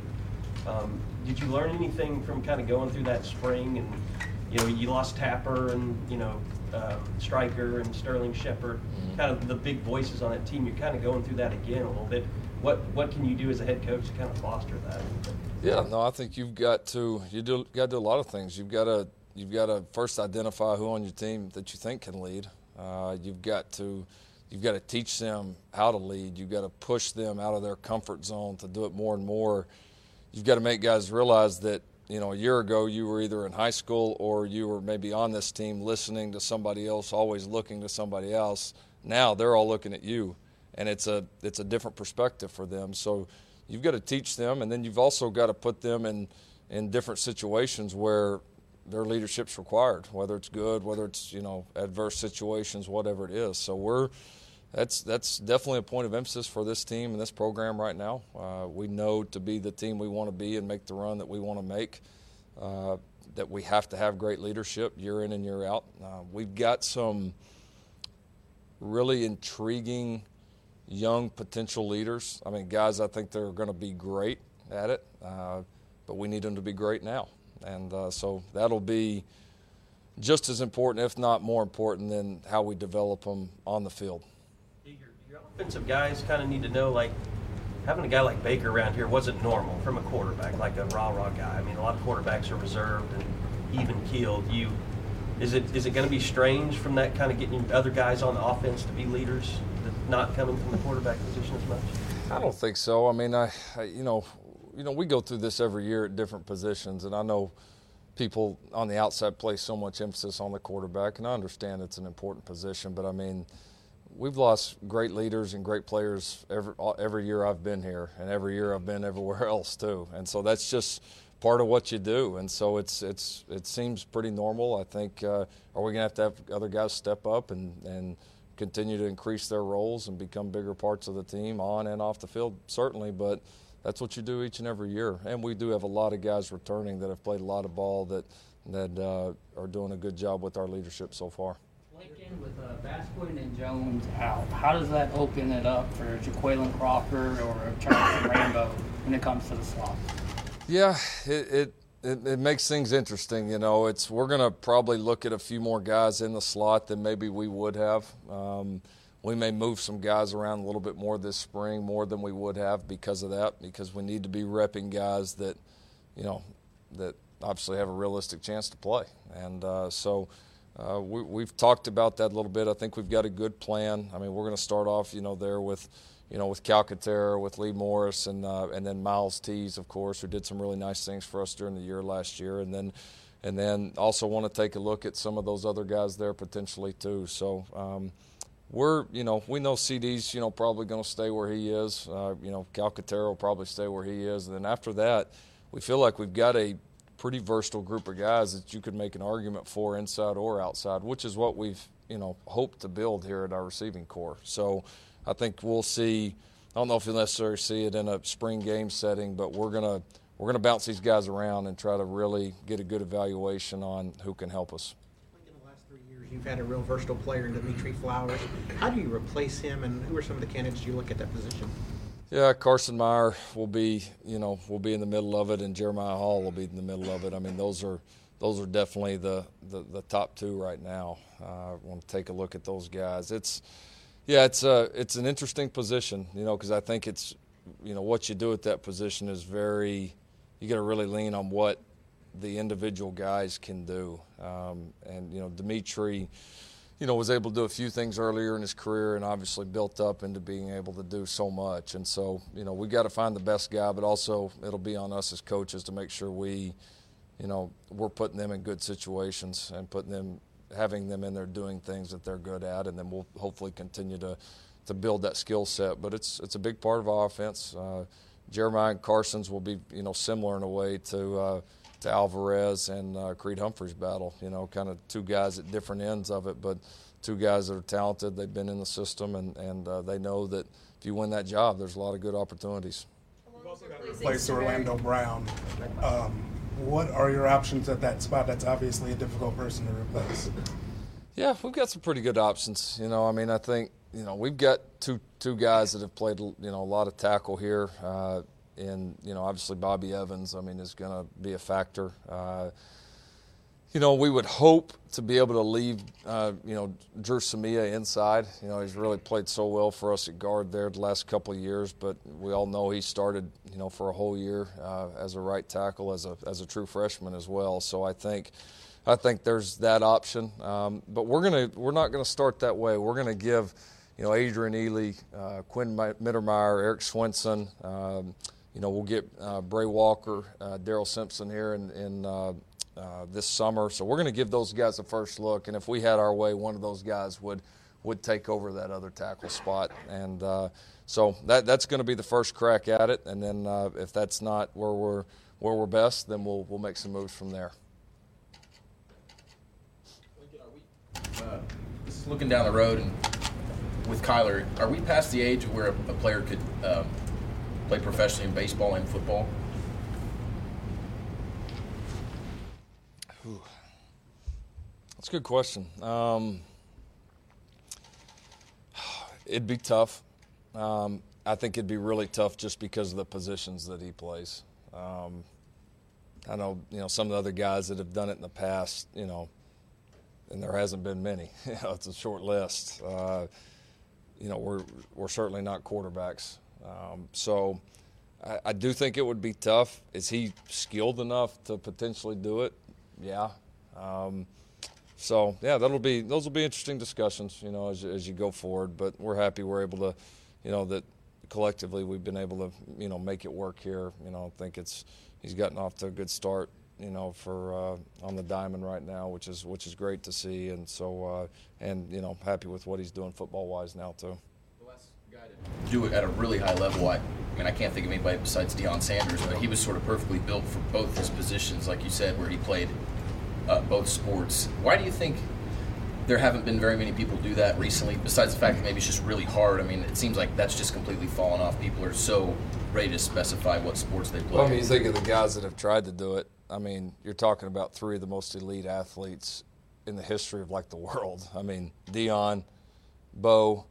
Um, did you learn anything from kind of going through that spring? And you know, you lost Tapper and you know um, Striker and Sterling Shepard, mm-hmm. kind of the big voices on that team. You're kind of going through that again a little bit. What what can you do as a head coach to kind of foster that? Yeah, no, I think you've got to you do got to do a lot of things. You've got to you've got to first identify who on your team that you think can lead. Uh, you've got to you've got to teach them how to lead. You've got to push them out of their comfort zone to do it more and more. You've got to make guys realize that you know a year ago you were either in high school or you were maybe on this team listening to somebody else, always looking to somebody else. Now they're all looking at you, and it's a it's a different perspective for them. So you've got to teach them, and then you've also got to put them in in different situations where their leadership's required, whether it's good, whether it's you know adverse situations, whatever it is. So we're that's that's definitely a point of emphasis for this team and this program right now. Uh, we know to be the team we want to be and make the run that we want to make, uh, that we have to have great leadership year in and year out. Uh, we've got some really intriguing young potential leaders. I mean, guys, I think they're going to be great at it, uh, but we need them to be great now. And uh, so that'll be just as important, if not more important, than how we develop them on the field. Your offensive guys kind of need to know, like, having a guy like Baker around here wasn't normal from a quarterback, like a rah rah guy. I mean, a lot of quarterbacks are reserved and even keeled. You, is it is it going to be strange from that kind of getting other guys on the offense to be leaders, not coming from the quarterback position as much? I don't think so. I mean, I, I you know, you know, we go through this every year at different positions, and I know people on the outside place so much emphasis on the quarterback, and I understand it's an important position, but I mean, we've lost great leaders and great players every every year I've been here, and every year I've been everywhere else too, and so that's just part of what you do, and so it's it's it seems pretty normal. I think uh, are we gonna have to have other guys step up and and continue to increase their roles and become bigger parts of the team on and off the field, certainly, but that's what you do each and every year. And we do have a lot of guys returning that have played a lot of ball that that uh, are doing a good job with our leadership so far. Lincoln with uh, Basquine and Jones out, how does that open it up for Jaquayln Crawford or Charles Rambo when it comes to the slot? Yeah, it, it it, it, makes things interesting. You know, it's we're going to probably look at a few more guys in the slot than maybe we would have. Um, we may move some guys around a little bit more this spring, more than we would have because of that, because we need to be repping guys that, you know, that obviously have a realistic chance to play. And uh, so uh, we, have talked about that a little bit. I think we've got a good plan. I mean, we're going to start off, you know, there with, you know, with Calcaterra, with Lee Morris, and uh, and then Myles Tease, of course, who did some really nice things for us during the year last year, and then. And then also want to take a look at some of those other guys there potentially too. So um, we're, you know, we know CeeDee's, you know, probably going to stay where he is. Uh, you know, Calcaterra will probably stay where he is. And then after that, we feel like we've got a pretty versatile group of guys that you could make an argument for inside or outside, which is what we've, you know, hoped to build here at our receiving corps. So I think we'll see. I don't know if you'll necessarily see it in a spring game setting, but we're gonna we're gonna bounce these guys around and try to really get a good evaluation on who can help us. You've had a real versatile player in Dimitri Flowers. How do you replace him, and who are some of the candidates you look at that position? Yeah, Carson Meier will be, you know, will be in the middle of it, and Jeremiah Hall will be in the middle of it. I mean, those are those are definitely the the, the top two right now. Uh, I want to take a look at those guys. It's yeah, it's a it's an interesting position, you know, because I think it's you know what you do at that position is very you got to really lean on what the individual guys can do. Um, and you know, Dimitri, you know, was able to do a few things earlier in his career, and obviously built up into being able to do so much. And so, you know, we got to find the best guy, but also it'll be on us as coaches to make sure we, you know, we're putting them in good situations and putting them, having them in there doing things that they're good at, and then we'll hopefully continue to to build that skill set. But it's it's a big part of our offense. Uh, Jeremiah and Carson's will be, you know, similar in a way to. Uh, to Alvarez and uh, Creed Humphrey's battle. You know, kind of two guys at different ends of it, but two guys that are talented. They've been in the system, and and uh, they know that if you win that job, there's a lot of good opportunities. You've also got to replace Orlando Brown. Um, what are your options at that spot? That's obviously a difficult person to replace. Yeah, we've got some pretty good options. You know, I mean, I think you know we've got two two guys that have played you know a lot of tackle here. Uh, and you know obviously Bobby Evans I mean is going to be a factor. Uh, you know, we would hope to be able to leave, uh, you know, Dru Samia inside. You know, he's really played so well for us at guard there the last couple of years, but we all know he started, you know, for a whole year uh, as a right tackle, as a as a true freshman as well. So I think. I think there's that option, um, but we're gonna we're not gonna start that way. We're gonna give, you know, Adrian Ealy, uh, Quinn Mittermeier, Erik Swenson. Um, you know, we'll get uh, Bray Walker, uh, Daryl Simpson here in, in uh, uh, this summer. So we're going to give those guys a first look, and if we had our way, one of those guys would would take over that other tackle spot. And uh, so that that's going to be the first crack at it. And then uh, if that's not where we're where we're best, then we'll we'll make some moves from there. Looking down the road and with Kyler, are we past the age where a, a player could um, play professionally in baseball and football? That's a good question. Um, it'd be tough. Um, I think it'd be really tough just because of the positions that he plays. Um, I know, you know, some of the other guys that have done it in the past, you know, and there hasn't been many. it's a short list. Uh, you know, we're we're certainly not quarterbacks. Um, so I, I, do think it would be tough. Is he skilled enough to potentially do it? Yeah. Um, so yeah, that'll be those will be interesting discussions, you know, as, as you go forward. But we're happy we're able to, you know, that collectively we've been able to, you know, make it work here. You know, I think it's he's gotten off to a good start, you know, for uh, on the diamond right now, which is which is great to see. And so uh, and you know, happy with what he's doing football wise now too. Do it at a really high level. I, I mean, I can't think of anybody besides Deion Sanders, but he was sort of perfectly built for both his positions, like you said, where he played uh, both sports. Why do you think there haven't been very many people do that recently? Besides the fact that maybe it's just really hard. I mean, it seems like that's just completely fallen off. People are so ready to specify what sports they play. Well, I mean, you think of the guys that have tried to do it. I mean, you're talking about three of the most elite athletes in the history of like the world. I mean, Deion, Bo,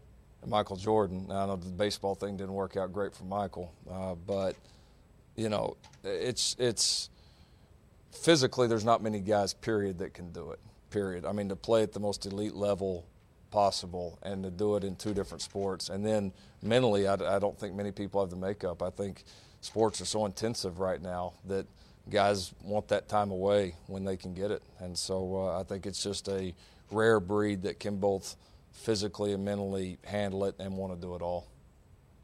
Michael Jordan. Now, I know the baseball thing didn't work out great for Michael, uh, but you know, it's it's physically, there's not many guys, period, that can do it. Period. I mean, to play at the most elite level possible and to do it in two different sports. And then mentally, I, I don't think many people have the makeup. I think sports are so intensive right now that guys want that time away when they can get it. And so uh, I think it's just a rare breed that can both physically and mentally handle it and want to do it all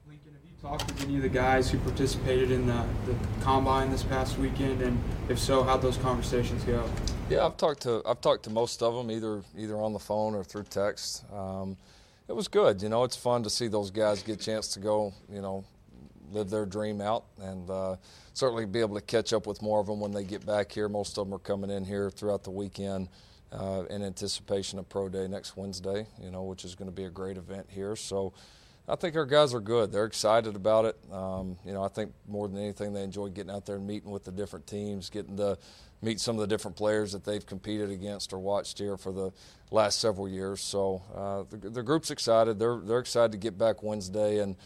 Lincoln, have you talked with any of the guys who participated in the, the combine this past weekend, and if so, how'd those conversations go? Yeah, I've talked to I've talked to most of them either either on the phone or through text. Um, it was good, you know. It's fun to see those guys get a chance to go, you know, live their dream out, and uh, certainly be able to catch up with more of them when they get back here. Most of them are coming in here throughout the weekend. Uh, in anticipation of Pro Day next Wednesday, you know, which is going to be a great event here. So, I think our guys are good. They're excited about it. Um, you know, I think more than anything, they enjoy getting out there and meeting with the different teams, getting to meet some of the different players that they've competed against or watched here for the last several years. So uh, the, the group's excited. They're they're excited to get back Wednesday, and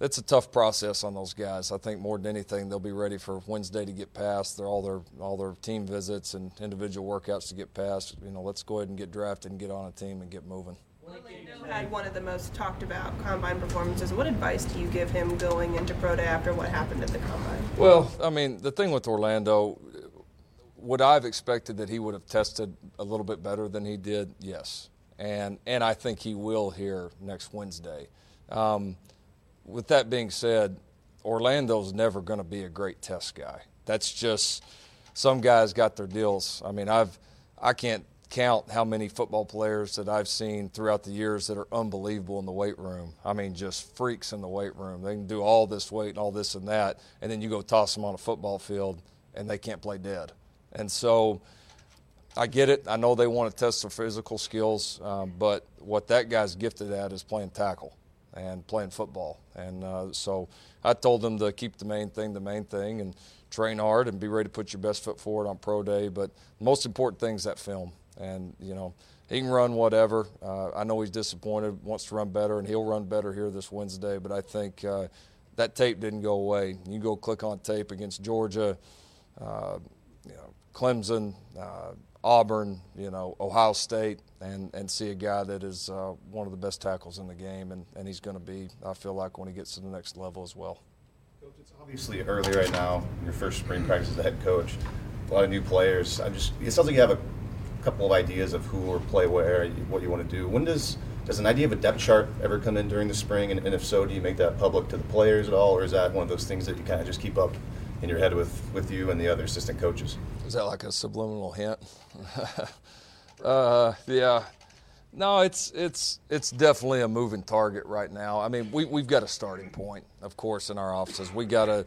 it's a tough process on those guys. I think more than anything, they'll be ready for Wednesday to get past. They're all their all their team visits and individual workouts to get past. You know, let's go ahead and get drafted and get on a team and get moving. Orlando had one of the most talked about combine performances. What advice do you give him going into pro day after what happened at the combine? Well, I mean, the thing with Orlando, would I've expected that he would have tested a little bit better than he did? Yes, and and I think he will here next Wednesday. Um, with that being said, Orlando's never going to be a great test guy. That's just some guys got their deals. I mean, I've I can't count how many football players that I've seen throughout the years that are unbelievable in the weight room. I mean, just freaks in the weight room. They can do all this weight and all this and that, and then you go toss them on a football field and they can't play dead. And so I get it. I know they want to test their physical skills, um, but what that guy's gifted at is playing tackle and playing football. And uh, so I told them to keep the main thing the main thing and train hard and be ready to put your best foot forward on pro day. But the most important thing is that film and you know he can run whatever. Uh, I know he's disappointed, wants to run better, and he'll run better here this Wednesday. But I think uh, that tape didn't go away. You go click on tape against Georgia, uh, you know, Clemson, uh, Auburn, you know, Ohio State, and, and see a guy that is uh, one of the best tackles in the game, and, and he's going to be, I feel like, when he gets to the next level as well. Coach, it's obviously early right now, your first spring practice as the head coach. A lot of new players. I just it sounds like you have a couple of ideas of who will play where, what you want to do. When does does an idea of a depth chart ever come in during the spring? And, and if so, do you make that public to the players at all, or is that one of those things that you kind of just keep up in your head with, with you and the other assistant coaches? Is that like a subliminal hint? uh, yeah. No, it's it's it's definitely a moving target right now. I mean, we we've got a starting point, of course, in our offices. We got a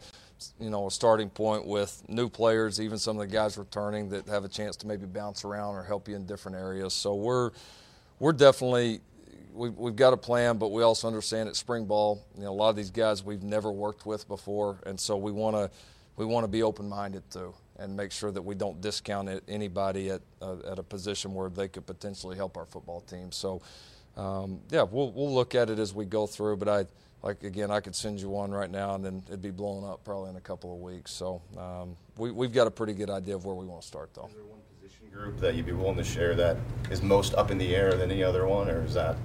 you know a starting point with new players, even some of the guys returning that have a chance to maybe bounce around or help you in different areas. So we're we're definitely we've, we've got a plan, but we also understand at spring ball, you know, a lot of these guys we've never worked with before, and so we want to we want to be open minded too and make sure that we don't discount anybody at uh, at a position where they could potentially help our football team. So, um, yeah, we'll we'll look at it as we go through. But I like again, I could send you one right now, and then it'd be blown up probably in a couple of weeks. So um, we we've got a pretty good idea of where we want to start, though. Is there one position group that you'd be willing to share that is most up in the air than any other one, or is that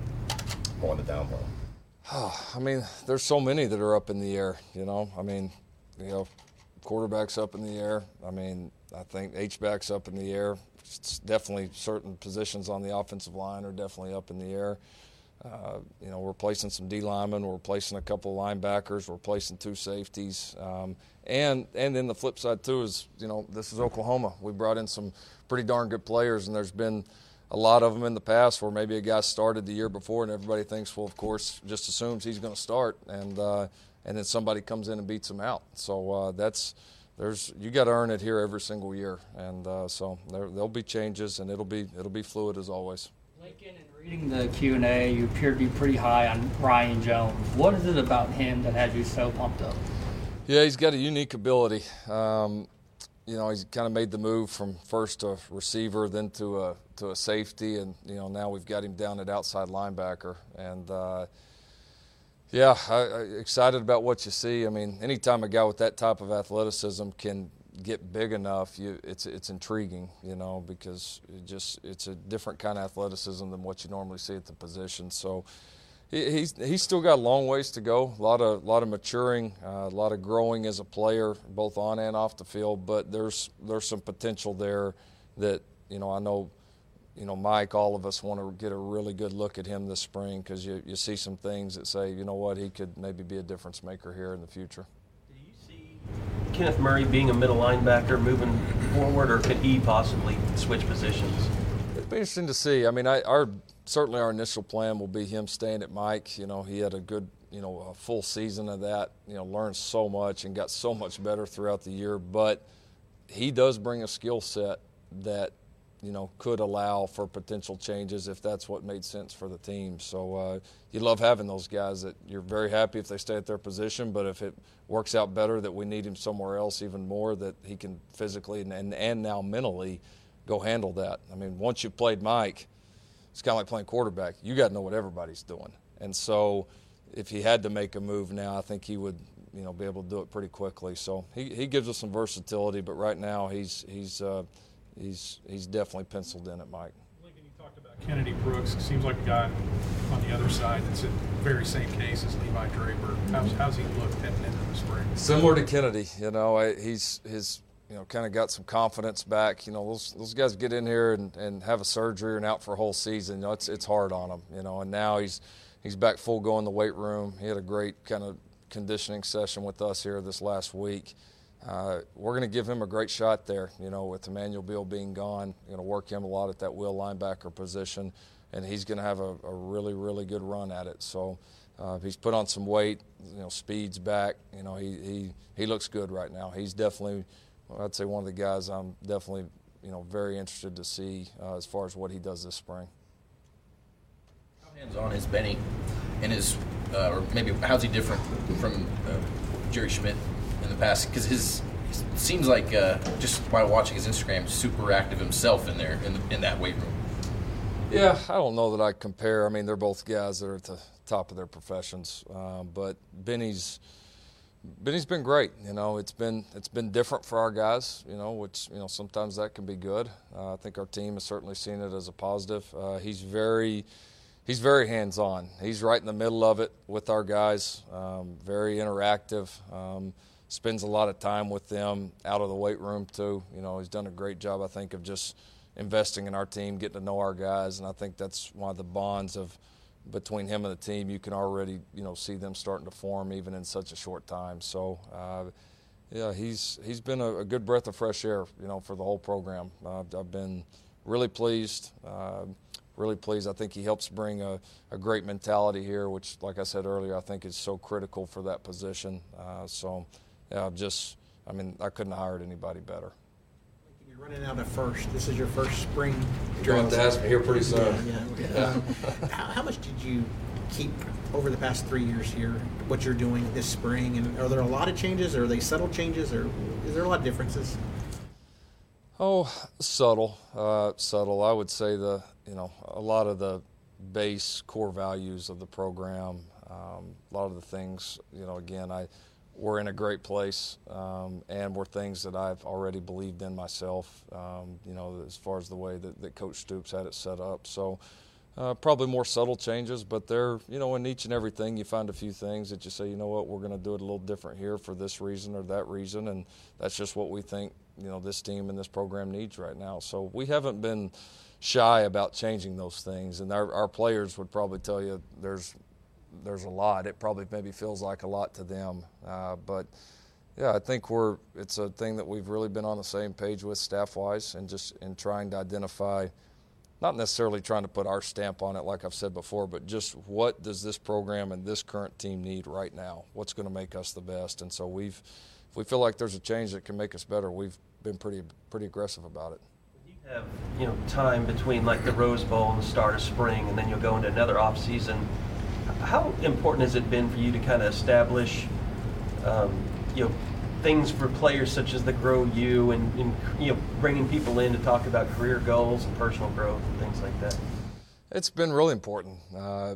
more on the down low? I mean, there's so many that are up in the air. You know, I mean, you know quarterback's up in the air. I mean, I think H-back's up in the air. It's definitely certain positions on the offensive line are definitely up in the air. Uh, you know, we're placing some D linemen, we're placing a couple of linebackers, we're placing two safeties, um, and and then the flip side too is you know this is Oklahoma. We brought in some pretty darn good players, and there's been a lot of them in the past where maybe a guy started the year before, and everybody thinks, well, of course, just assumes he's going to start, and uh, and then somebody comes in and beats them out. So uh, that's there's you got to earn it here every single year, and uh, so there, there'll be changes, and it'll be it'll be fluid as always. Lincoln, in reading the Q and A, you appear to be pretty high on Ryan Jones. What is it about him that has you so pumped up? Yeah, he's got a unique ability. Um, you know, he's kind of made the move from first to receiver, then to a to a safety, and you know now we've got him down at outside linebacker, and. Uh, yeah, I, I, excited about what you see. I mean, anytime a guy with that type of athleticism can get big enough, you, it's it's intriguing, you know, because it just it's a different kind of athleticism than what you normally see at the position. So he, he's he's still got a long ways to go. A lot of lot of maturing, uh, a lot of growing as a player, both on and off the field. But there's there's some potential there that you know I know you know, Mike, all of us want to get a really good look at him this spring because you, you see some things that say, you know what, he could maybe be a difference maker here in the future. Do you see Kenneth Murray being a middle linebacker moving forward, or could he possibly switch positions? It'd be interesting to see. I mean, I, our certainly our initial plan will be him staying at Mike. You know, he had a good, you know, a full season of that. You know, learned so much and got so much better throughout the year. But he does bring a skill set that you know, could allow for potential changes if that's what made sense for the team. So uh, you love having those guys that you're very happy if they stay at their position, but if it works out better that we need him somewhere else even more, that he can physically and, and, and now mentally go handle that. I mean, once you've played Mike, it's kind of like playing quarterback. You got to know what everybody's doing. And so if he had to make a move now, I think he would you know be able to do it pretty quickly. So he, he gives us some versatility, but right now he's he's uh, – he's he's definitely penciled in at Mike. Lincoln, you talked about Kennedy Brooks. It Seems like a guy on the other side that's in the very same case as Levi Draper. How's, how's he looked heading into the spring? Similar to Kennedy, you know, he's his you know kind of got some confidence back. You know, those those guys get in here and, and have a surgery and out for a whole season. You know, it's it's hard on them. You know, and now he's he's back full go in the weight room. He had a great kind of conditioning session with us here this last week. Uh, we're going to give him a great shot there. You know, with Emmanuel Beal being gone, going to work him a lot at that will linebacker position, and he's going to have a, a, really, really good run at it. So uh, he's put on some weight. You know, speed's back. You know, he he he looks good right now. He's definitely, I'd say, one of the guys I'm definitely, you know, very interested to see uh, as far as what he does this spring. How hands-on is Bennie, and his, uh, or maybe how's he different from uh, Jerry Schmidt in the past because his seems like uh, just by watching his Instagram, super active himself in there in, the, in that weight room. Yeah, I don't know that I compare. I mean, they're both guys that are at the top of their professions, um, but Bennie's Bennie's been great. You know, it's been it's been different for our guys. You know, which you know sometimes that can be good. Uh, I think our team has certainly seen it as a positive. Uh, he's very he's very hands on. He's right in the middle of it with our guys. Um, very interactive. Um, spends a lot of time with them out of the weight room too. You know, he's done a great job. I think of just investing in our team, getting to know our guys, and I think that's one of the bonds of between him and the team, you can already you know see them starting to form even in such a short time. So. Uh, yeah, he's he's been a, a, good breath of fresh air, you know, for the whole program. Uh, I've been really pleased, uh, really pleased. I think he helps bring a, a, great mentality here, which, like I said earlier, I think is so critical for that position. Uh, so, yeah, just, I mean, I couldn't have hired anybody better. You're running out of first. This is your first spring. You're going to ask me here pretty soon. Yeah. yeah. yeah. how, how, much did you keep over the past three years here? What you're doing this spring, and are there a lot of changes? Or are they subtle changes, or is there a lot of differences? Oh, subtle, uh, subtle. I would say the you know a lot of the base core values of the program. Um, a lot of the things you know. Again, I we're in a great place, um, and were things that I've already believed in myself. Um, you know, as far as the way that, that Coach Stoops had it set up. So, uh, probably more subtle changes, but they're you know in each and everything you find a few things that you say, you know what, we're going to do it a little different here for this reason or that reason, and that's just what we think you know this team and this program needs right now. So we haven't been shy about changing those things, and our, our players would probably tell you there's there's a lot. It probably maybe feels like a lot to them, uh, but yeah, I think we're it's a thing that we've really been on the same page with staff wise, and just in trying to identify, not necessarily trying to put our stamp on it, like I've said before, but just what does this program and this current team need right now? What's going to make us the best? And so we've, if we feel like there's a change that can make us better, we've been pretty pretty aggressive about it You have you know time between like the Rose Bowl and the start of spring, and then you'll go into another off season how important has it been for you to kind of establish, um, you know, things for players such as the Grow You and, and, you know bringing people in to talk about career goals and personal growth and things like that? It's been really important. Uh,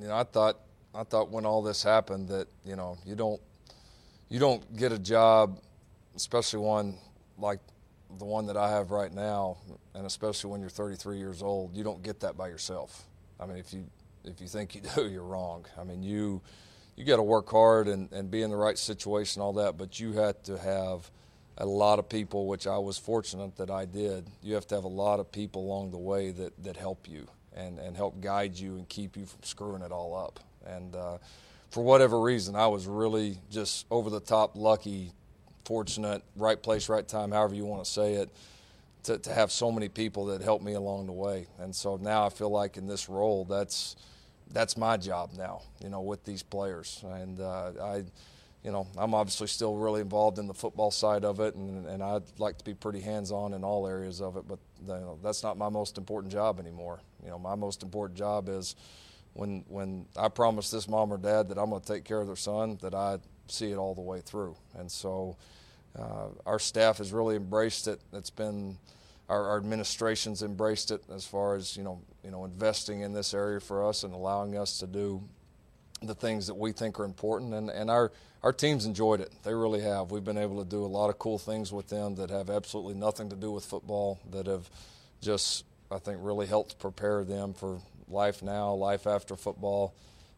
you know, I thought I thought when all this happened that you know you don't you don't get a job, especially one like the one that I have right now, and especially when you're 33 years old, you don't get that by yourself. I mean, if you if you think you do, you're wrong. I mean, you you got to work hard and, and be in the right situation, all that, but you have to have a lot of people, which I was fortunate that I did. You have to have a lot of people along the way that, that help you and, and help guide you and keep you from screwing it all up. And uh, for whatever reason, I was really just over the top lucky, fortunate, right place, right time, however you want to say it to, to have so many people that helped me along the way. And so now I feel like in this role, that's that's my job now, you know, with these players. And uh, I, you know, I'm obviously still really involved in the football side of it, and, and I'd like to be pretty hands-on in all areas of it. But you know, that's not my most important job anymore. You know, my most important job is when when I promise this mom or dad that I'm going to take care of their son, that I see it all the way through. And so, uh, our staff has really embraced it. It's been our, our, administration's embraced it as far as you know, you know, investing in this area for us and allowing us to do the things that we think are important. And, and our our teams enjoyed it. They really have. We've been able to do a lot of cool things with them that have absolutely nothing to do with football. That have just, I think, really helped prepare them for life now, life after football.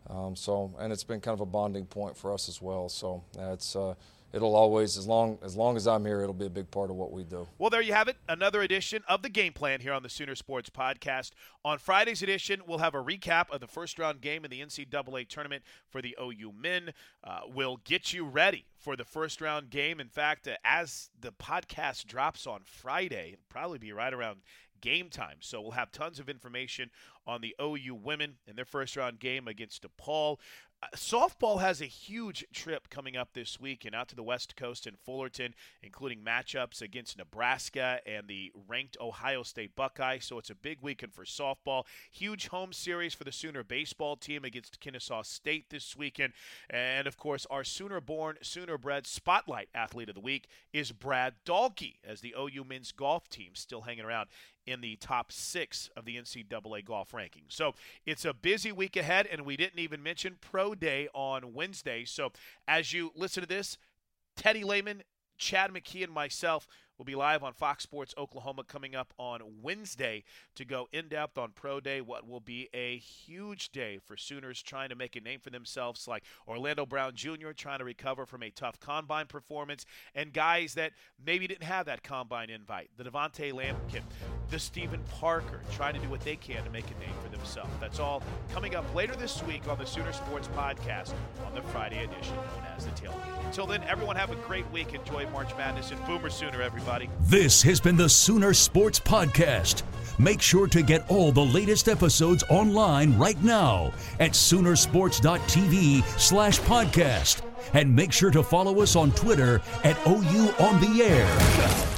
Um, so, and it's been kind of a bonding point for us as well. So, uh, it's. Uh, it'll always as long as long as I'm here, it'll be a big part of what we do. Well, there you have it, another edition of the Game Plan here on the Sooner Sports Podcast. On Friday's edition, we'll have a recap of the first round game in the NCAA tournament for the OU men. Uh, we'll get you ready for the first round game. In fact, uh, as the podcast drops on Friday, it'll probably be right around game time. So we'll have tons of information on the OU women in their first round game against DePaul. Uh, softball has a huge trip coming up this week and out to the West Coast in Fullerton, including matchups against Nebraska and the ranked Ohio State Buckeyes. So it's a big weekend for softball. Huge home series for the Sooner baseball team against Kennesaw State this weekend. And of course, our Sooner born, Sooner bred spotlight athlete of the week is Brad Dalke, as the OU men's golf team still hanging around in the top six of the NCAA golf rankings. So it's a busy week ahead, and we didn't even mention Pro Day on Wednesday. So as you listen to this, Teddy Lehman, Chad McKee, and myself will be live on Fox Sports Oklahoma coming up on Wednesday to go in depth on Pro Day, what will be a huge day for Sooners trying to make a name for themselves, like Orlando Brown Jr. trying to recover from a tough combine performance, and guys that maybe didn't have that combine invite. The Du'Vonta Lampkin, the Steven Parker, trying to do what they can to make a name for themselves. That's all coming up later this week on the Sooner Sports Podcast on the Friday edition known as the Tailgate. Until then, everyone have a great week. Enjoy March Madness and Boomer Sooner, This has been the Sooner Sports Podcast. Make sure to get all the latest episodes online right now at Soonersports.tv slash podcast. And make sure to follow us on Twitter at OU On The Air.